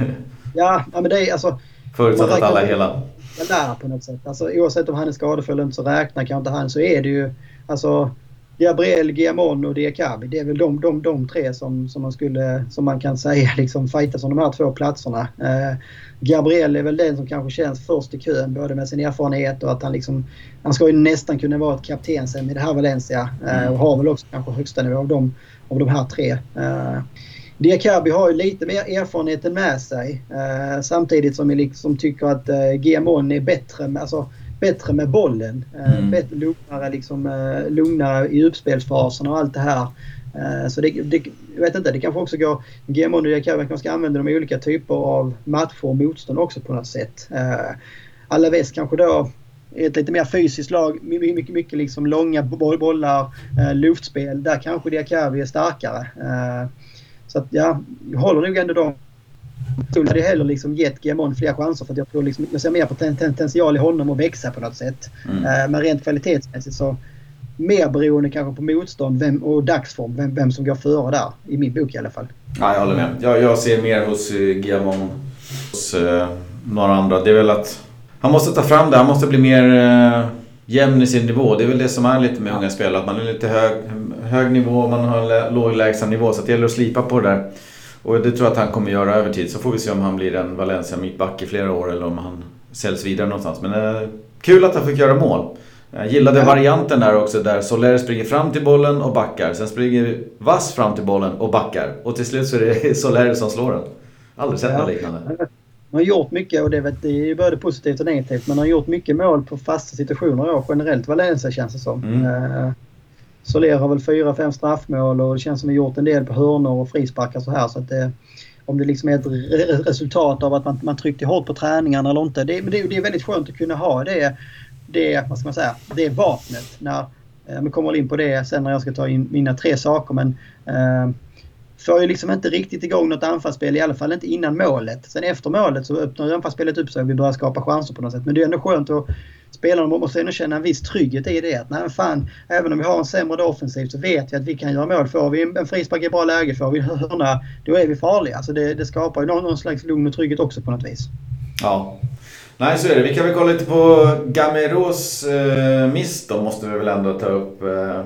ja, men det är alltså... Förutsatt att alla är hela. Där på något sätt. Alltså, oavsett om han är skadefri eller inte så räknar kanske inte han så är det ju... Alltså Gabriel, Giamon och Diakabi. Det är väl de, de, de tre som, som, man skulle, som man kan säga liksom fightas om de här två platserna. Eh, Gabriel är väl den som kanske känns först i kön både med sin erfarenhet och att han liksom... Han ska ju nästan kunna vara ett kaptensämne i det här Valencia eh, och har väl också kanske högsta nivå av de, av de här tre. Eh, Diakabi har ju lite mer erfarenheten med sig eh, samtidigt som jag liksom tycker att eh, Giamon är bättre. Alltså, bättre med bollen. Eh, mm. Bättre, lugnare, liksom, eh, lugnare i uppspelsfasen och allt det här. Eh, så det, det, jag vet inte, det kanske också går... GMO och Diakabi kanske ska använda dem i olika typer av matcher och motstånd också på något sätt. Alaves kanske då ett lite mer fysiskt lag, mycket, mycket, mycket liksom långa bollar, luftspel. Där kanske Diakabi är starkare. Så att ja, jag håller nog ändå dem Tull hade heller liksom gett Giamon fler chanser för att jag tror liksom, jag ser mer potential i honom att växa på något sätt. Mm. Eh, men rent kvalitetsmässigt så mer beroende kanske på motstånd vem, och dagsform, vem, vem som går före där. I min bok i alla fall. Ja, jag håller med. Jag, jag ser mer hos uh, Giamon, hos uh, några andra. Det är väl att han måste ta fram det. Han måste bli mer uh, jämn i sin nivå. Det är väl det som är lite med unga spelare. Att man är lite hög, hög nivå, man har låg lägsta nivå. Så det gäller att slipa på det där. Och det tror jag att han kommer göra över tid. Så får vi se om han blir en Valencia mittback i flera år eller om han säljs vidare någonstans. Men eh, kul att han fick göra mål. Jag gillade ja. varianten där också där Soler springer fram till bollen och backar. Sen springer Vass fram till bollen och backar. Och till slut så är det Soler som slår den. Aldrig sett ja. något liknande. Man har gjort mycket och det, är både positivt och negativt. Men man har gjort mycket mål på fasta situationer ja, generellt Valencia känns det som. Mm. Uh, Soler har väl fyra, fem straffmål och det känns som vi gjort en del på hörnor och frisparkar så här. Så att det, om det liksom är ett re resultat av att man, man tryckte hårt på träningarna eller inte. Det, det, det är väldigt skönt att kunna ha det, det, vad ska man säga, det vapnet. När, vi kommer in på det sen när jag ska ta in mina tre saker. Men, uh, får ju liksom inte riktigt igång något anfallsspel, i alla fall inte innan målet. Sen efter målet så öppnar anfallsspelet upp sig och vi börjar skapa chanser på något sätt. Men det är ändå skönt att spelarna måste ändå känna en viss trygghet i det. Att nej, fan, även om vi har en sämre offensiv offensivt så vet vi att vi kan göra mål. Får vi en frispark i bra läge, får vi en hörna, då är vi farliga. Så det, det skapar ju någon, någon slags lugn och trygghet också på något vis. Ja. Nej, så är det. Vi kan väl kolla lite på Gameros eh, miss då, måste vi väl ändå ta upp. Eh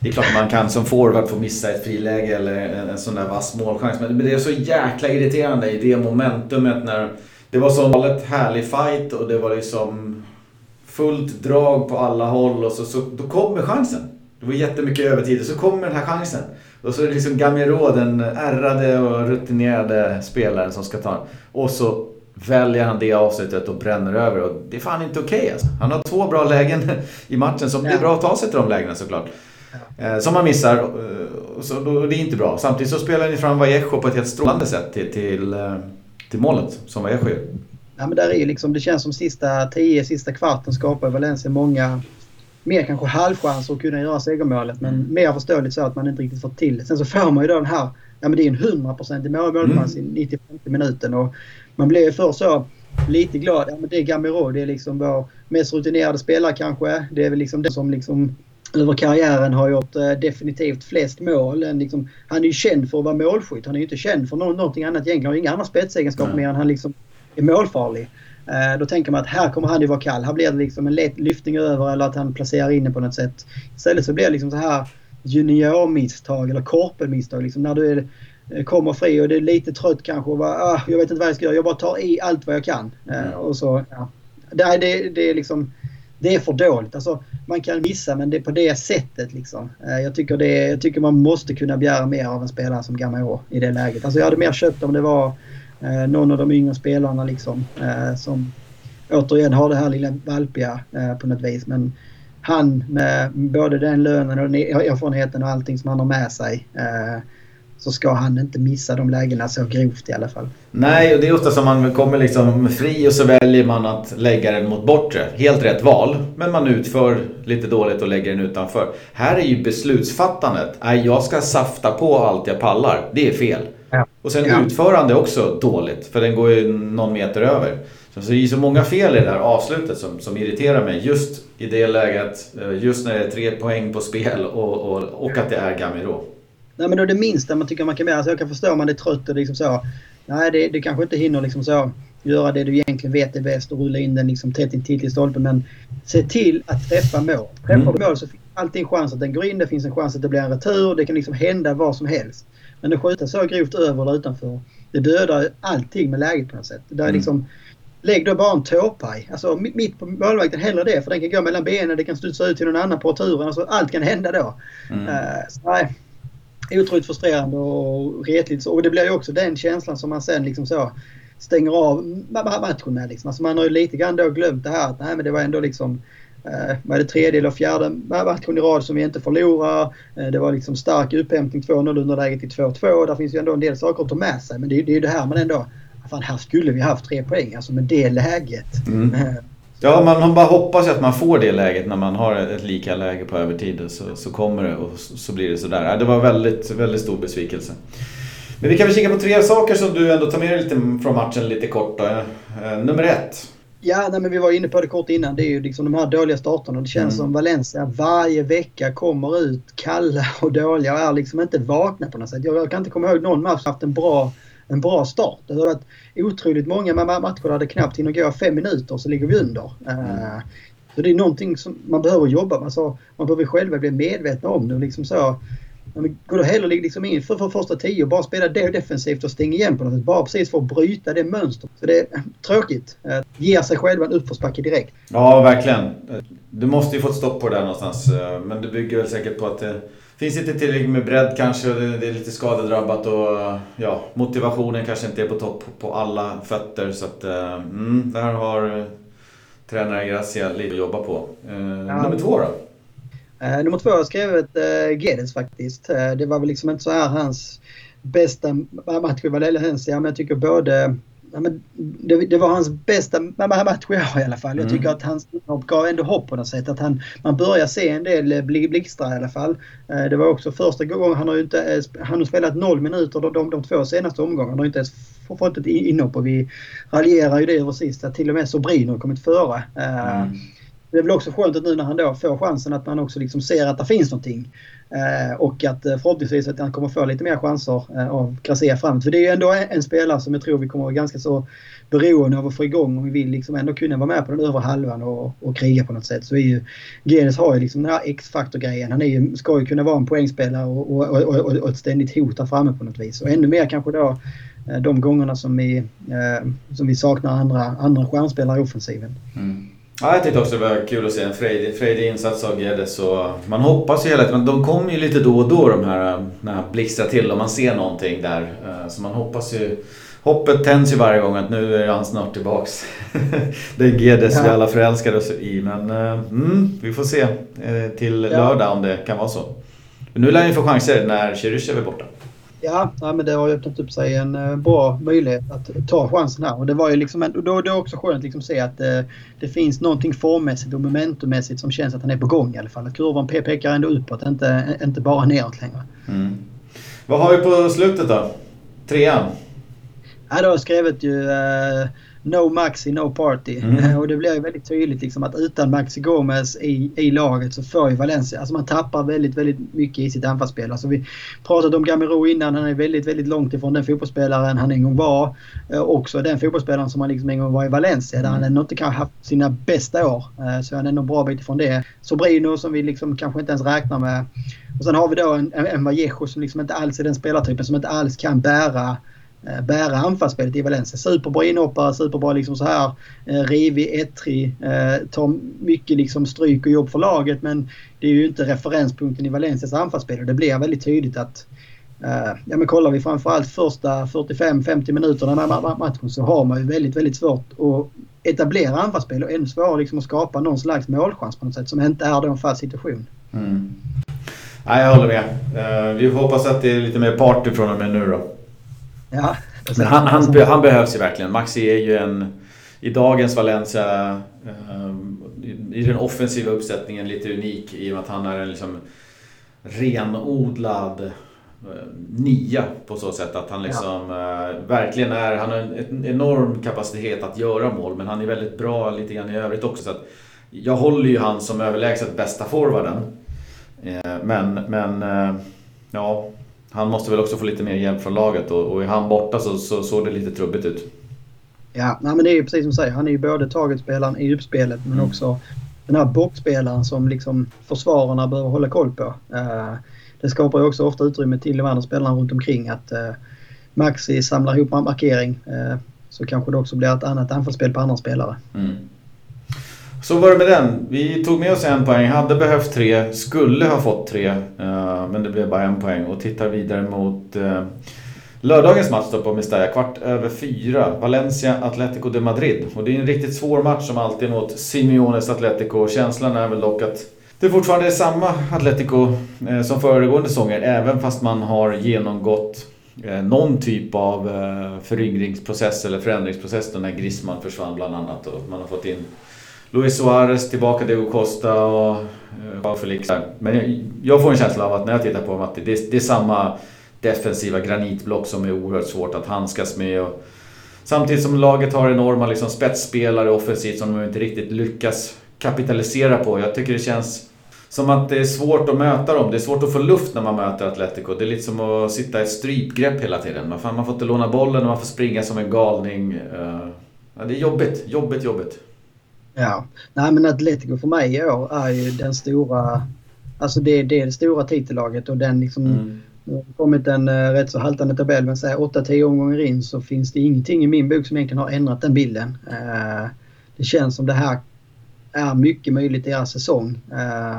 det är klart man kan som forward få missa ett friläge eller en sån där vass målchans. Men det är så jäkla irriterande i det momentumet när det var så galet härlig fight och det var liksom fullt drag på alla håll och så, så då kommer chansen. Det var jättemycket övertid och så kommer den här chansen. Och så är det liksom Gamero, den ärrade och rutinerade spelaren som ska ta Och så väljer han det avslutet och bränner över. Och det är fan inte okej okay, alltså. Han har två bra lägen i matchen. Så det är bra att ta sig till de lägena såklart. Eh, som man missar. Eh, så då, det är inte bra. Samtidigt så spelar ni fram Vallejo på ett helt strålande sätt till, till, eh, till målet som Vallejo gör. Ja, men där är liksom, det känns som sista tio, sista kvarten skapar Valencia många mer kanske halvchanser att kunna göra segermålet. Men mm. mer förståeligt så att man inte riktigt fått till Sen så får man ju då den här, ja men det är en 100% målchans mm. i 95 minuten. Och man blir ju först så lite glad. Ja men det är Gamero, det är liksom vår mest rutinerade spelare kanske. Det är väl liksom det som liksom över karriären har gjort eh, definitivt flest mål. Liksom, han är ju känd för att vara målskytt. Han är ju inte känd för någonting annat egentligen. Han har inga andra spetsegenskaper mer än han liksom är målfarlig. Eh, då tänker man att här kommer han ju vara kall. Här blir det liksom en lätt lyftning över eller att han placerar in på något sätt. Istället så blir det liksom så här juniormisstag eller korpenmisstag. Liksom när du är, kommer fri och det är lite trött kanske och bara, ah, jag vet inte vad jag ska göra. Jag bara tar i allt vad jag kan. Eh, mm. och så, ja. det, det, det är liksom det är för dåligt. Alltså, man kan missa men det är på det sättet. Liksom. Eh, jag, tycker det, jag tycker man måste kunna begära mer av en spelare som Gamero i det läget. Alltså, jag hade mer köpt om det var eh, någon av de yngre spelarna liksom, eh, som återigen har det här lilla valpiga på något vis. Men han med både den lönen och e-, erfarenheten och allting som han har med sig eh, så ska han inte missa de lägena så grovt i alla fall. Nej, och det är ofta som man kommer liksom fri och så väljer man att lägga den mot bortre. Helt rätt val, men man utför lite dåligt och lägger den utanför. Här är ju beslutsfattandet, nej jag ska safta på allt jag pallar. Det är fel. Ja. Och sen ja. utförande också dåligt, för den går ju någon meter över. Så det är så många fel i det här avslutet som, som irriterar mig just i det läget. Eh, just när det är tre poäng på spel och, och, och att det är Gamiro. Nej, men då det minsta man tycker man kan göra. Alltså jag kan förstå om man är trött och liksom så. Nej, det, det kanske inte hinner liksom så göra det du egentligen vet är bäst och rulla in den liksom tätt intill till stolpen. Men se till att träffa mål. Träffar mm. du mål så finns alltid en chans att den går in. Det finns en chans att det blir en retur. Det kan liksom hända vad som helst. Men att skjuta så grovt över eller utanför. Det dödar allting med läget på något sätt. Det är mm. liksom, Lägg då bara en tåpaj. Alltså mitt på målvakten, hellre det. För den kan gå mellan benen, det kan studsa ut till någon annan på returen. Alltså, allt kan hända då. Mm. Uh, så, nej, otroligt frustrerande och retligt. Och det blir ju också den känslan som man sen liksom så stänger av matchen med. Liksom. Alltså man har ju lite grann då glömt det här att nej, men det var ändå liksom eh, var det tredje eller fjärde matchen i rad som vi inte förlorar. Eh, det var liksom stark upphämtning 2-0 underläge till 2-2. Där finns ju ändå en del saker att ta med sig. Men det, det är ju det här man ändå... Fan, här skulle vi haft tre poäng. Alltså med det läget. Mm. Ja, man bara hoppas att man får det läget när man har ett lika läge på övertid. Så, så kommer det och så blir det sådär. Det var väldigt, väldigt stor besvikelse. Men vi kan väl kika på tre saker som du ändå tar med dig lite från matchen lite kort. Då. Eh, nummer ett. Ja, nej, men vi var inne på det kort innan. Det är ju liksom de här dåliga starterna. Det känns mm. som Valencia varje vecka kommer ut kalla och dåliga och är liksom inte vakna på något sätt. Jag, jag kan inte komma ihåg någon match som haft en bra en bra start. Det har varit otroligt många matcher där det knappt hinner gå fem minuter så ligger vi under. Mm. Så det är någonting som man behöver jobba med. Alltså, man behöver själva bli medvetna om det. Liksom så, Gå då hellre liksom in för, för första tio och bara spela det defensivt och stänga igen på något sätt. Bara precis för att bryta det mönstret. Så det är tråkigt. Ger sig själva en uppförsbacke direkt. Ja, verkligen. Du måste ju få ett stopp på det där någonstans. Men det bygger väl säkert på att det finns inte tillräckligt med bredd kanske och det är lite skadedrabbat och ja, motivationen kanske inte är på topp på alla fötter. Så att, mm, där har tränare Gracia lite att jobba på. Ja. Nummer två då? Uh, nummer två har jag skrivit uh, Gedes faktiskt. Uh, det var väl liksom inte så här hans bästa match i Valencia men jag tycker både Ja, men det, det, var hans bästa match i år i alla fall. Jag mm. tycker att hans inhopp gav ändå hopp på något sätt. Att han, man börjar se en del blixtrar i alla fall. Det var också första gången han har inte... Han har spelat noll minuter de, de, de två senaste omgångarna. Han har inte ens fått ett inhopp och vi raljerar ju det över sist att till och med Sobrino har kommit före. Mm. Det är väl också skönt att nu när han då får chansen att man också liksom ser att det finns någonting. Eh, och att eh, förhoppningsvis att han kommer få lite mer chanser eh, av Gracia framåt. För det är ju ändå en, en, spelare som jag tror vi kommer vara ganska så beroende av att få igång om vi vill liksom ändå kunna vara med på den övre halvan och, och kriga på något sätt. Så är ju Genes har ju liksom den här X-faktor-grejen. Han är ju, ska ju kunna vara en poängspelare och, och, och, och, ett ständigt hot där framme på något vis. Och ännu mer kanske då eh, de gångerna som vi, eh, som vi saknar andra, andra stjärnspelare i offensiven. Mm. Ja, jag tyckte också det var kul att se en frejdig, frejdig insats av Guedes. Man hoppas ju hela tiden, de kommer ju lite då och då de här, när här blixtrar till och man ser någonting där. Eh, så man hoppas ju... Hoppet tänds ju varje gång att nu är han snart tillbaks. det är Guedes ja. vi alla förälskar oss i. Men eh, mm, vi får se eh, till lördag om det kan vara så. nu lär ni få chanser när Cheryshev är borta. Ja, ja, men det har öppnat upp sig en uh, bra möjlighet att ta chansen här. Och det var ju liksom en, då, det är också skönt att liksom se att uh, det finns någonting formmässigt och momentummässigt som känns att han är på gång i alla fall. Att kurvan pekar ändå uppåt, inte, inte bara neråt längre. Mm. Vad har vi på slutet då? Trean? Ja, då har jag skrivit ju uh, No Maxi, No Party. Mm. och det blir ju väldigt tydligt liksom att utan Maxi Gomez i, i laget så får ju Valencia, alltså man tappar väldigt, väldigt mycket i sitt anfallsspel. Alltså vi pratade om Gamero innan, han är väldigt, väldigt långt ifrån den fotbollsspelaren han en gång var. Eh, också den fotbollsspelaren som han liksom en gång var i Valencia där mm. han ändå inte kanske haft sina bästa år. Eh, så han är ändå en bra bit ifrån det. Sobrino som vi liksom kanske inte ens räknar med. Och sen har vi då en, en Vallejo som liksom inte alls är den spelartypen som inte alls kan bära Eh, Eh, bära anfallsspelet i Valencia. Superbra inhoppare, superbra liksom så här eh, rivig, ettrig, eh, tar mycket liksom stryk och jobb för laget men det är ju inte referenspunkten i Valencias anfallsspel och det blir väldigt tydligt att ja men kollar vi framförallt första 45-50 minuterna den här matchen så har man ju väldigt, väldigt svårt att etablera anfallsspel och ännu svårare liksom att skapa någon slags målchans på något sätt som inte är då en fast situation. Mm. Nej, jag håller med. Vi får hoppas att det är lite mer party från och med nu då. Ja. Men han, han, han, behövs ju verkligen. Maxi är ju en... I dagens Valencia, eh, i den offensiva uppsättningen, lite unik i och med att han är en liksom renodlad eh, nia på så sätt att han liksom ja. eh, verkligen är, han har en enorm kapacitet att göra mål men han är väldigt bra lite grann i övrigt också. Så jag håller ju han som överlägset bästa forwarden. Men, men ja, han måste väl också få lite mer hjälp från laget och, och är han borta så, så såg det lite trubbigt ut. Ja, nej, men det är ju precis som du säger. Han är ju både tagetspelaren i uppspelet men mm. också den här boxspelaren som liksom försvararna behöver hålla koll på. Uh, det skapar ju också ofta utrymme till de andra spelarna runt omkring att uh, Maxi samlar ihop markering. Uh, så kanske det också blir ett annat anfallsspel på andra spelare. Mm. Så var det med den. Vi tog med oss en poäng, hade behövt tre, skulle ha fått tre. Eh, men det blev bara en poäng och tittar vidare mot eh, lördagens match då på Mestalla. Kvart över fyra. Valencia Atletico de Madrid. Och det är en riktigt svår match som alltid mot Simeones Atletico. Känslan är väl dock att det fortfarande är samma Atletico eh, som föregående säsonger. Även fast man har genomgått någon typ av föryngringsprocess eller förändringsprocess när Griezmann försvann bland annat. Och man har fått in Luis Suarez tillbaka, Diego Costa och eh, Joao Felix. Men jag, jag, får en känsla av att när jag tittar på Matti, att det, det, är samma defensiva granitblock som är oerhört svårt att handskas med. Och samtidigt som laget har enorma liksom, spetsspelare offensivt som de inte riktigt lyckas kapitalisera på. Jag tycker det känns som att det är svårt att möta dem. Det är svårt att få luft när man möter Atletico. Det är lite som att sitta i ett strypgrepp hela tiden. Man får, man får inte låna bollen och man får springa som en galning. Eh, det är jobbigt, jobbigt, jobbigt. Ja, nej men Atletico för mig i år är ju den stora... Alltså det, det är det stora titellaget och den liksom... Mm. Det har kommit en uh, rätt så haltande tabell men säg 8-10 omgångar in så finns det ingenting i min bok som egentligen har ändrat den bilden. Uh, det känns som det här är mycket möjligt deras säsong. Eh,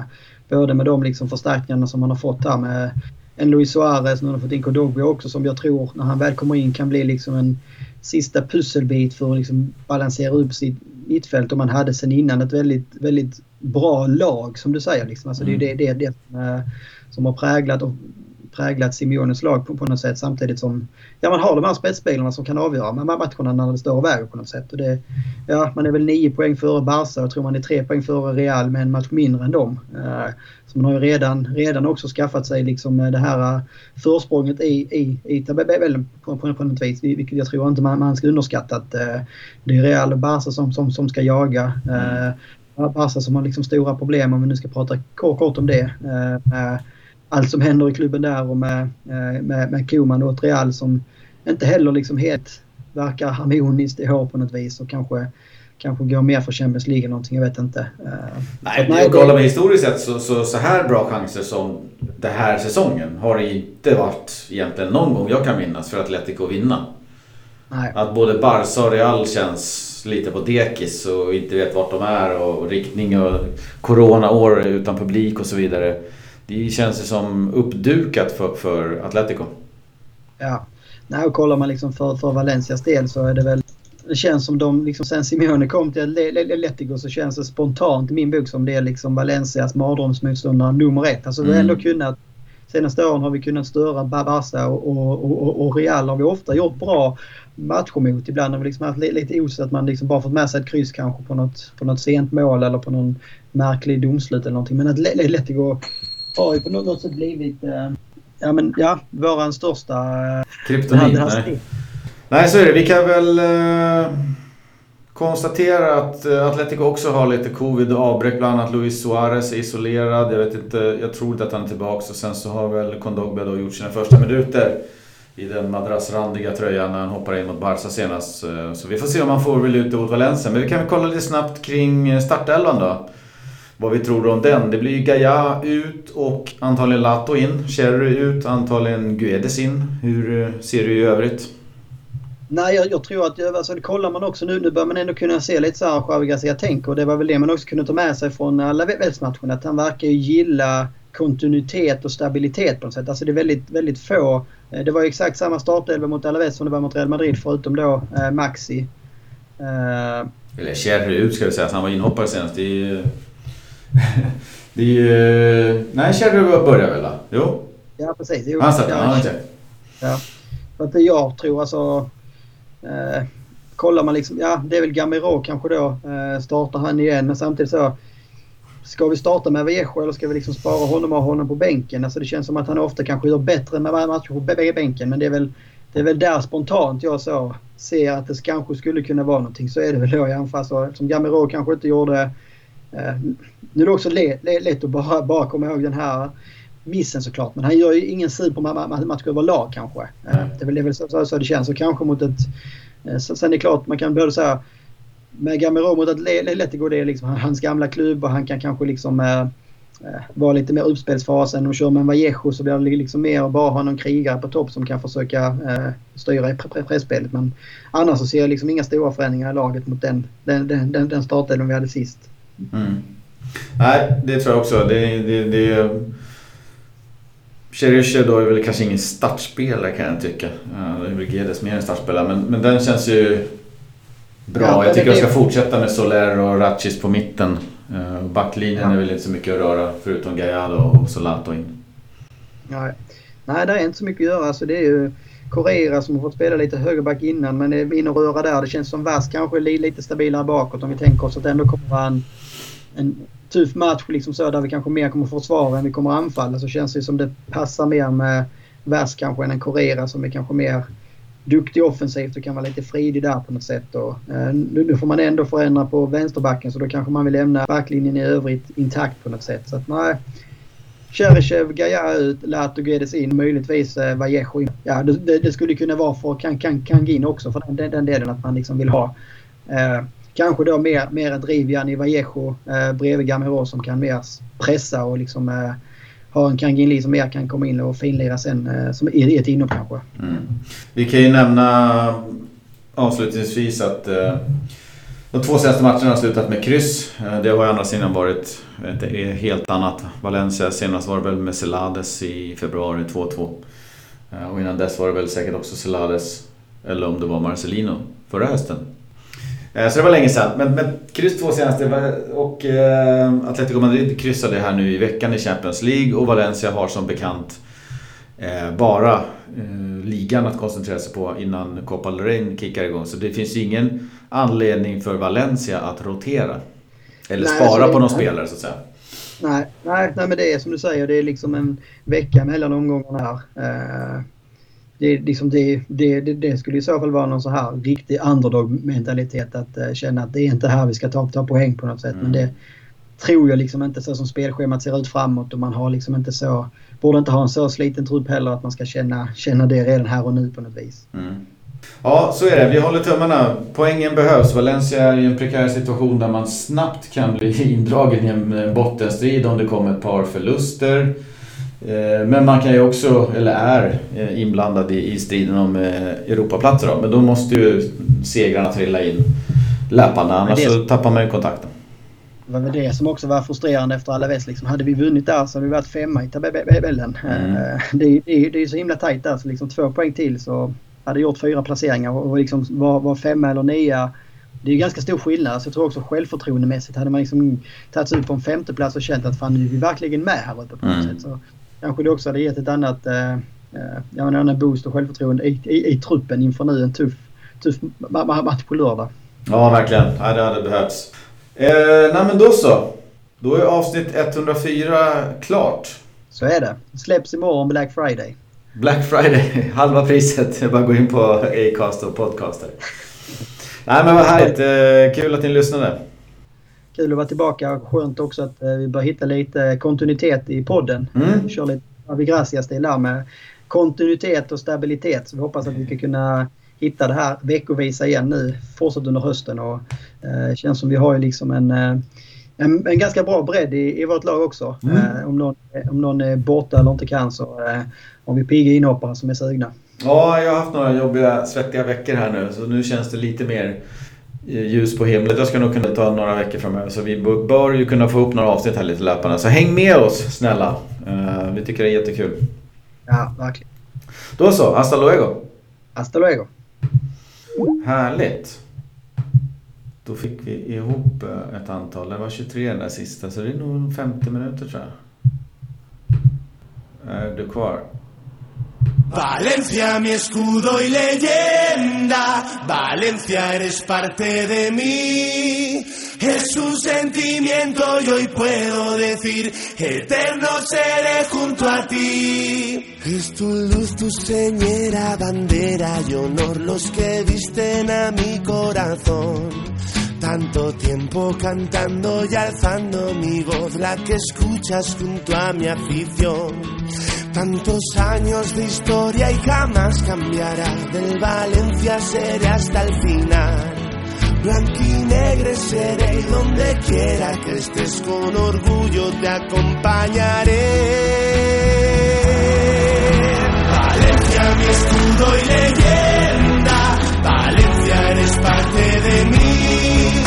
både med de liksom förstärkningarna som man har fått här med en Luis Suarez, nu har fått in Kodogby också som jag tror när han väl kommer in kan bli liksom en sista pusselbit för att liksom balansera upp sitt mittfält. Och man hade sen innan ett väldigt, väldigt bra lag som du säger. Liksom. Alltså mm. Det är det, det, det som, eh, har präglat och präglat Simeones lag på, på något sätt samtidigt som ja, man har de här spetsspelarna som kan avgöra med matcherna när det står och väger på något sätt. Och det, ja, man är väl nio poäng före Barca och tror man är tre poäng före Real med en match mindre än dem. Uh, så man har ju redan, redan också skaffat sig liksom det här uh, försprånget i, i, i tabellen på, på, på något vis. Vilket jag tror inte man, man ska underskatta. Att, det är Real och Barca som, som, som ska jaga. Uh, Barca som har liksom stora problem om vi nu ska prata kort, kort om det allt som händer i klubben där och med, eh, med, med Koman och ett Real som inte heller liksom helt verkar harmoniskt i år på något vis och kanske, kanske går mer för Champions League eller någonting, jag vet inte. Eh, nej, nej och kollar man historiskt sett så, så, så här bra chanser som den här säsongen har det inte varit egentligen någon gång jag kan minnas för Atletico att vinna. Nej. Att både Barca och Real känns lite på dekis och inte vet vart de är och riktning och Corona-år utan publik och så vidare. Det känns ju som uppdukat för, för Atletico. Ja, Nej, och kollar man liksom för, för Valencias del så är det väl det känns som de, liksom, sen Simeone kom till Atletico så känns det spontant i min bok som det är liksom Valencias mardrömsmotståndare nummer ett. Alltså mm. vi har ändå kunnat, senaste åren har vi kunnat störa Barca och, och, och, och, Real har vi ofta gjort bra matcher mot. Ibland har vi liksom haft lite os att man liksom bara fått med sig ett kryss kanske på något, på något sent mål eller på någon märklig domslut eller någonting. Men Atletico har ju på något sätt blivit eh, ja, men, ja, våran största... Eh, Kryptonit? Nej. nej, så är det. Vi kan väl eh, konstatera att eh, Atletico också har lite covid avbräck. Bland annat Luis Suarez är isolerad. Jag vet inte, jag tror inte att han är tillbaka. Och sen så har väl Kondogbe då gjort sina första minuter i den madrassrandiga tröjan när han hoppar in mot Barca senast. Eh, så vi får se om han får väl ut mot Valencia. Men vi kan väl kolla lite snabbt kring startelvan då vad vi tror om den. Det blir Gaia ut och antagligen Lato in. Cherry ut, antagligen Guedes in. Hur eh, ser du i övrigt? Nej, jag, jag, tror att alltså, det kollar man också nu. Nu börjar man ändå kunna se lite så här Javi Garcia tänker. Och det var väl det man också kunde ta med sig från alla världsmatcherna. Att han verkar ju gilla kontinuitet och stabilitet på något sätt. Alltså det är väldigt, väldigt få. Eh, det var ju exakt samma startelva mot Alaves som det var mot Real Madrid förutom då eh, Maxi. Eh, Eller Cherry ut ska vi säga, så han var inhoppare senast. Det är det är ju... Nej, Cherry börjar väl? Jo. Ja, precis. Jo, Han satt ja, ja, ja. För att jag tror alltså... Eh, kollar man liksom... Ja, det är väl Gamero kanske då. Eh, startar han igen. Men samtidigt så... Ska vi starta med Vallejo eller ska vi liksom spara honom och ha honom på bänken? Alltså det känns som att han ofta kanske gör bättre med matcher på bänken. Men det är väl, det är väl där spontant jag så ser att det kanske skulle kunna vara någonting. Så är det väl då i anfall. Som Gamero kanske inte gjorde nu är det också lätt, lätt att bara, bara komma ihåg den här missen såklart. Men han gör ju ingen syn på match överlag kanske. Mm. Det är väl, så, så, det känns. Och kanske mot ett... Eh, sen är det klart man kan både säga med Gamero mot Atletico det är liksom hans gamla klubb och han kan kanske liksom eh, vara lite mer uppspelsfasen och kör med en Vallejo så blir det liksom mer att bara ha någon krigare på topp som kan försöka eh, styra i pressspelet. Men annars så ser jag liksom inga stora förändringar i laget mot den, den, den, den startelvan vi hade sist. Mm. Nej, det tror jag också. Det, det, det... Cherisha då är väl kanske ingen startspelare kan jag tycka. Det är väl Gedes mer en startspelare. Men, men den känns ju bra. Ja, jag tycker jag ska fortsätta med Soler och Ratchis på mitten. Eh, backlinjen ja. är väl inte så mycket att röra förutom Gallardo och Solato in. Nej. Nej, det är inte så mycket att göra. Alltså, det är ju Correa som har fått spela lite högerback innan men är in och röra där. Det känns som Vass kanske är lite stabilare bakåt om vi tänker oss att det ändå kommer vara en en tuff match liksom så där vi kanske mer kommer försvara än vi kommer anfalla så känns det som det passar mer med Vers kanske än en Correa som är kanske mer duktig offensivt och kan vara lite fridig där på något sätt. Och, eh, nu, nu, får man ändå förändra på vänsterbacken så då kanske man vill lämna backlinjen i övrigt intakt på något sätt. Så att nej. Cheryshev, Gaia ut, Lato Guedes in, möjligtvis eh, Vallejo in. Ja, det, det, skulle kunna vara för kan, kan, Kangin också för den, den delen att man liksom vill ha eh, kanske då mer, mer en driv Gianni Vallejo eh, bredvid Gamero som kan mer pressa och liksom eh, ha en Kanginli som mer kan komma in och finlira sen eh, som i ett inhopp kanske. Mm. Vi kan ju nämna eh, avslutningsvis att eh, De två senaste matcherna har slutat med kryss. Eh, det har ju andra sidan varit ett helt annat. Valencia senast var det väl med Celades i februari 2-2. Eh, och innan dess var det väl säkert också Celades, eller om det var Marcelino, förra hösten. Eh, så det var länge sedan. Men, men kryss två senaste och eh, Atletico Madrid kryssade här nu i veckan i Champions League och Valencia har som bekant eh, bara eh, ligan att koncentrera sig på innan Copa del Rey kickar igång. Så det finns ju ingen anledning för Valencia att rotera. Eller nej, spara på någon spelare så att säga. Nej, nej, nej, men det är som du säger, det är liksom en vecka mellan omgångarna här. Det, liksom det, det, det, skulle i så fall vara någon så här riktig underdog-mentalitet att uh, känna att det är inte här vi ska ta, ta poäng på något sätt. Mm. Men det tror jag liksom inte så som spelschemat ser ut framåt och man har liksom inte så, borde inte ha en så sliten trupp heller att man ska känna, känna det redan här och nu på något vis. Mm. Ja, så är det. Vi håller tummarna. Poängen behövs. Valencia är i en prekär situation där man snabbt kan bli indragen i en bottenstrid om det kommer ett par förluster. Eh, men man kan ju också, eller är, eh, inblandad i, striden om eh, Europaplatser då. Men då måste ju segrarna trilla in löpande, annars det... så tappar man ju kontakten. Det var väl det som också var frustrerande efter Alaves. Liksom. Hade vi vunnit där så hade vi varit femma i tabellen. Mm. Det, det, det är så himla tajt där så liksom två poäng till så hade gjort fyra placeringar och liksom var, var femma eller nia. Det är ju ganska stor skillnad. Så jag tror också självförtroendemässigt hade man liksom tagit ut på en femteplats och känt att fan nu är vi verkligen med här uppe på något mm. sätt. Så kanske det också hade gett ett annat eh, eh ja, en annan boost och självförtroende i, i, i truppen inför nu en tuff, tuff match på lördag. Ja, verkligen. Ja, det hade behövts. Eh, nej men då så. Då är avsnitt 104 klart. Så är det. Släpps imorgon Black Friday. Black Friday, halva priset. Jag bara gå in på Acast och podcaster. Nej men vad härligt. Eh, kul att ni lyssnade. Kul att vara tillbaka. Skönt också att eh, vi börjar hitta lite kontinuitet i podden. Mm. Kör lite Avigracia-stil där med kontinuitet och stabilitet. Så vi hoppas att vi ska kunna hitta det här veckovisa igen nu. Fortsätta under hösten och eh, känns som vi har ju liksom en, eh, en, en ganska bra bredd i, i vårt lag också. Mm. Eh, om, någon, om någon är borta eller inte kan så eh, har vi pigga inhoppare som är sugna. Ja, jag har haft några jobbiga, svettiga veckor här nu så nu känns det lite mer ljus på himlen. Jag ska nog kunna ta några veckor framöver. Så vi bör ju kunna få upp några avsnitt här lite löpande. Så häng med oss snälla. Uh, vi tycker det är jättekul. Ja, verkligen. Då så, hasta luego. Hasta luego. Härligt. Då fick vi ihop eh, ett antal. Det var 23 den där sista, så det är nog 50 minuter tror jag. Är du kvar? Valencia, mi escudo y leyenda. Valencia, eres parte de mí. Es un sentimiento y hoy puedo decir, eterno seré junto a ti. Es tu luz, tu señera, bandera y honor los que visten a mi corazón. Tanto tiempo cantando y alzando mi voz, la que escuchas junto a mi afición. Tantos años de historia y jamás cambiará. Del Valencia seré hasta el final. Blanquinegre seré y donde quiera que estés con orgullo te acompañaré. Valencia mi escudo y leyenda. Valencia eres parte de mí.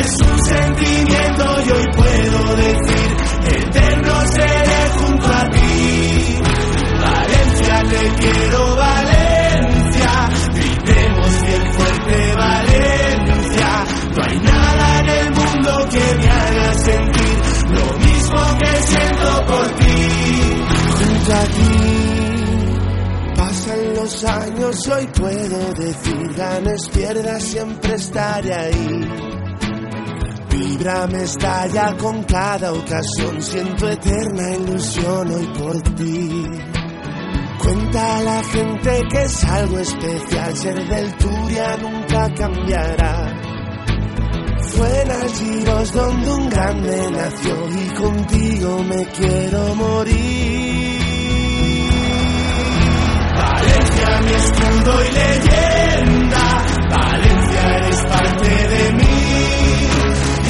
Es un sentimiento y hoy puedo decir eterno seré te quiero Valencia, gritemos bien fuerte Valencia, no hay nada en el mundo que me haga sentir lo mismo que siento por ti, junto a ti. Pasan los años, hoy puedo decir, ganes, pierdas, siempre estaré ahí. Vibra me estalla con cada ocasión, siento eterna ilusión hoy por ti. Cuenta a la gente que es algo especial, ser del Turia nunca cambiará. Fue en Algiros donde un grande nació y contigo me quiero morir. Valencia, mi escudo y leyenda, Valencia eres parte de mí.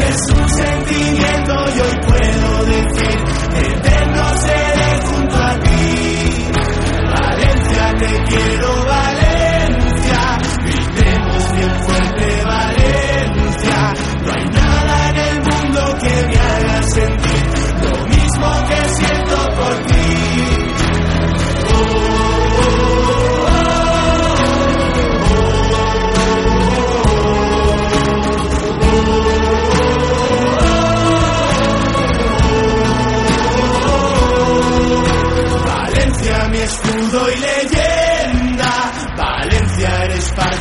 Es un sentimiento y hoy puedo decir, te quiero Valencia, bien fuerte Valencia, no hay nada en el mundo que me haga sentir lo mismo que siento por ti. mi escudo y le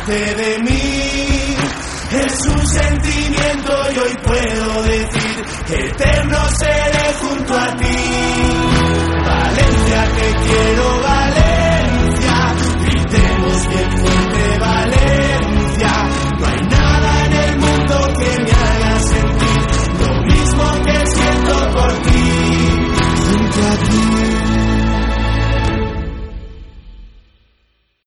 de mí. Es un sentimiento y hoy puedo decir que eterno seré junto a ti. Valencia, que quiero bailar.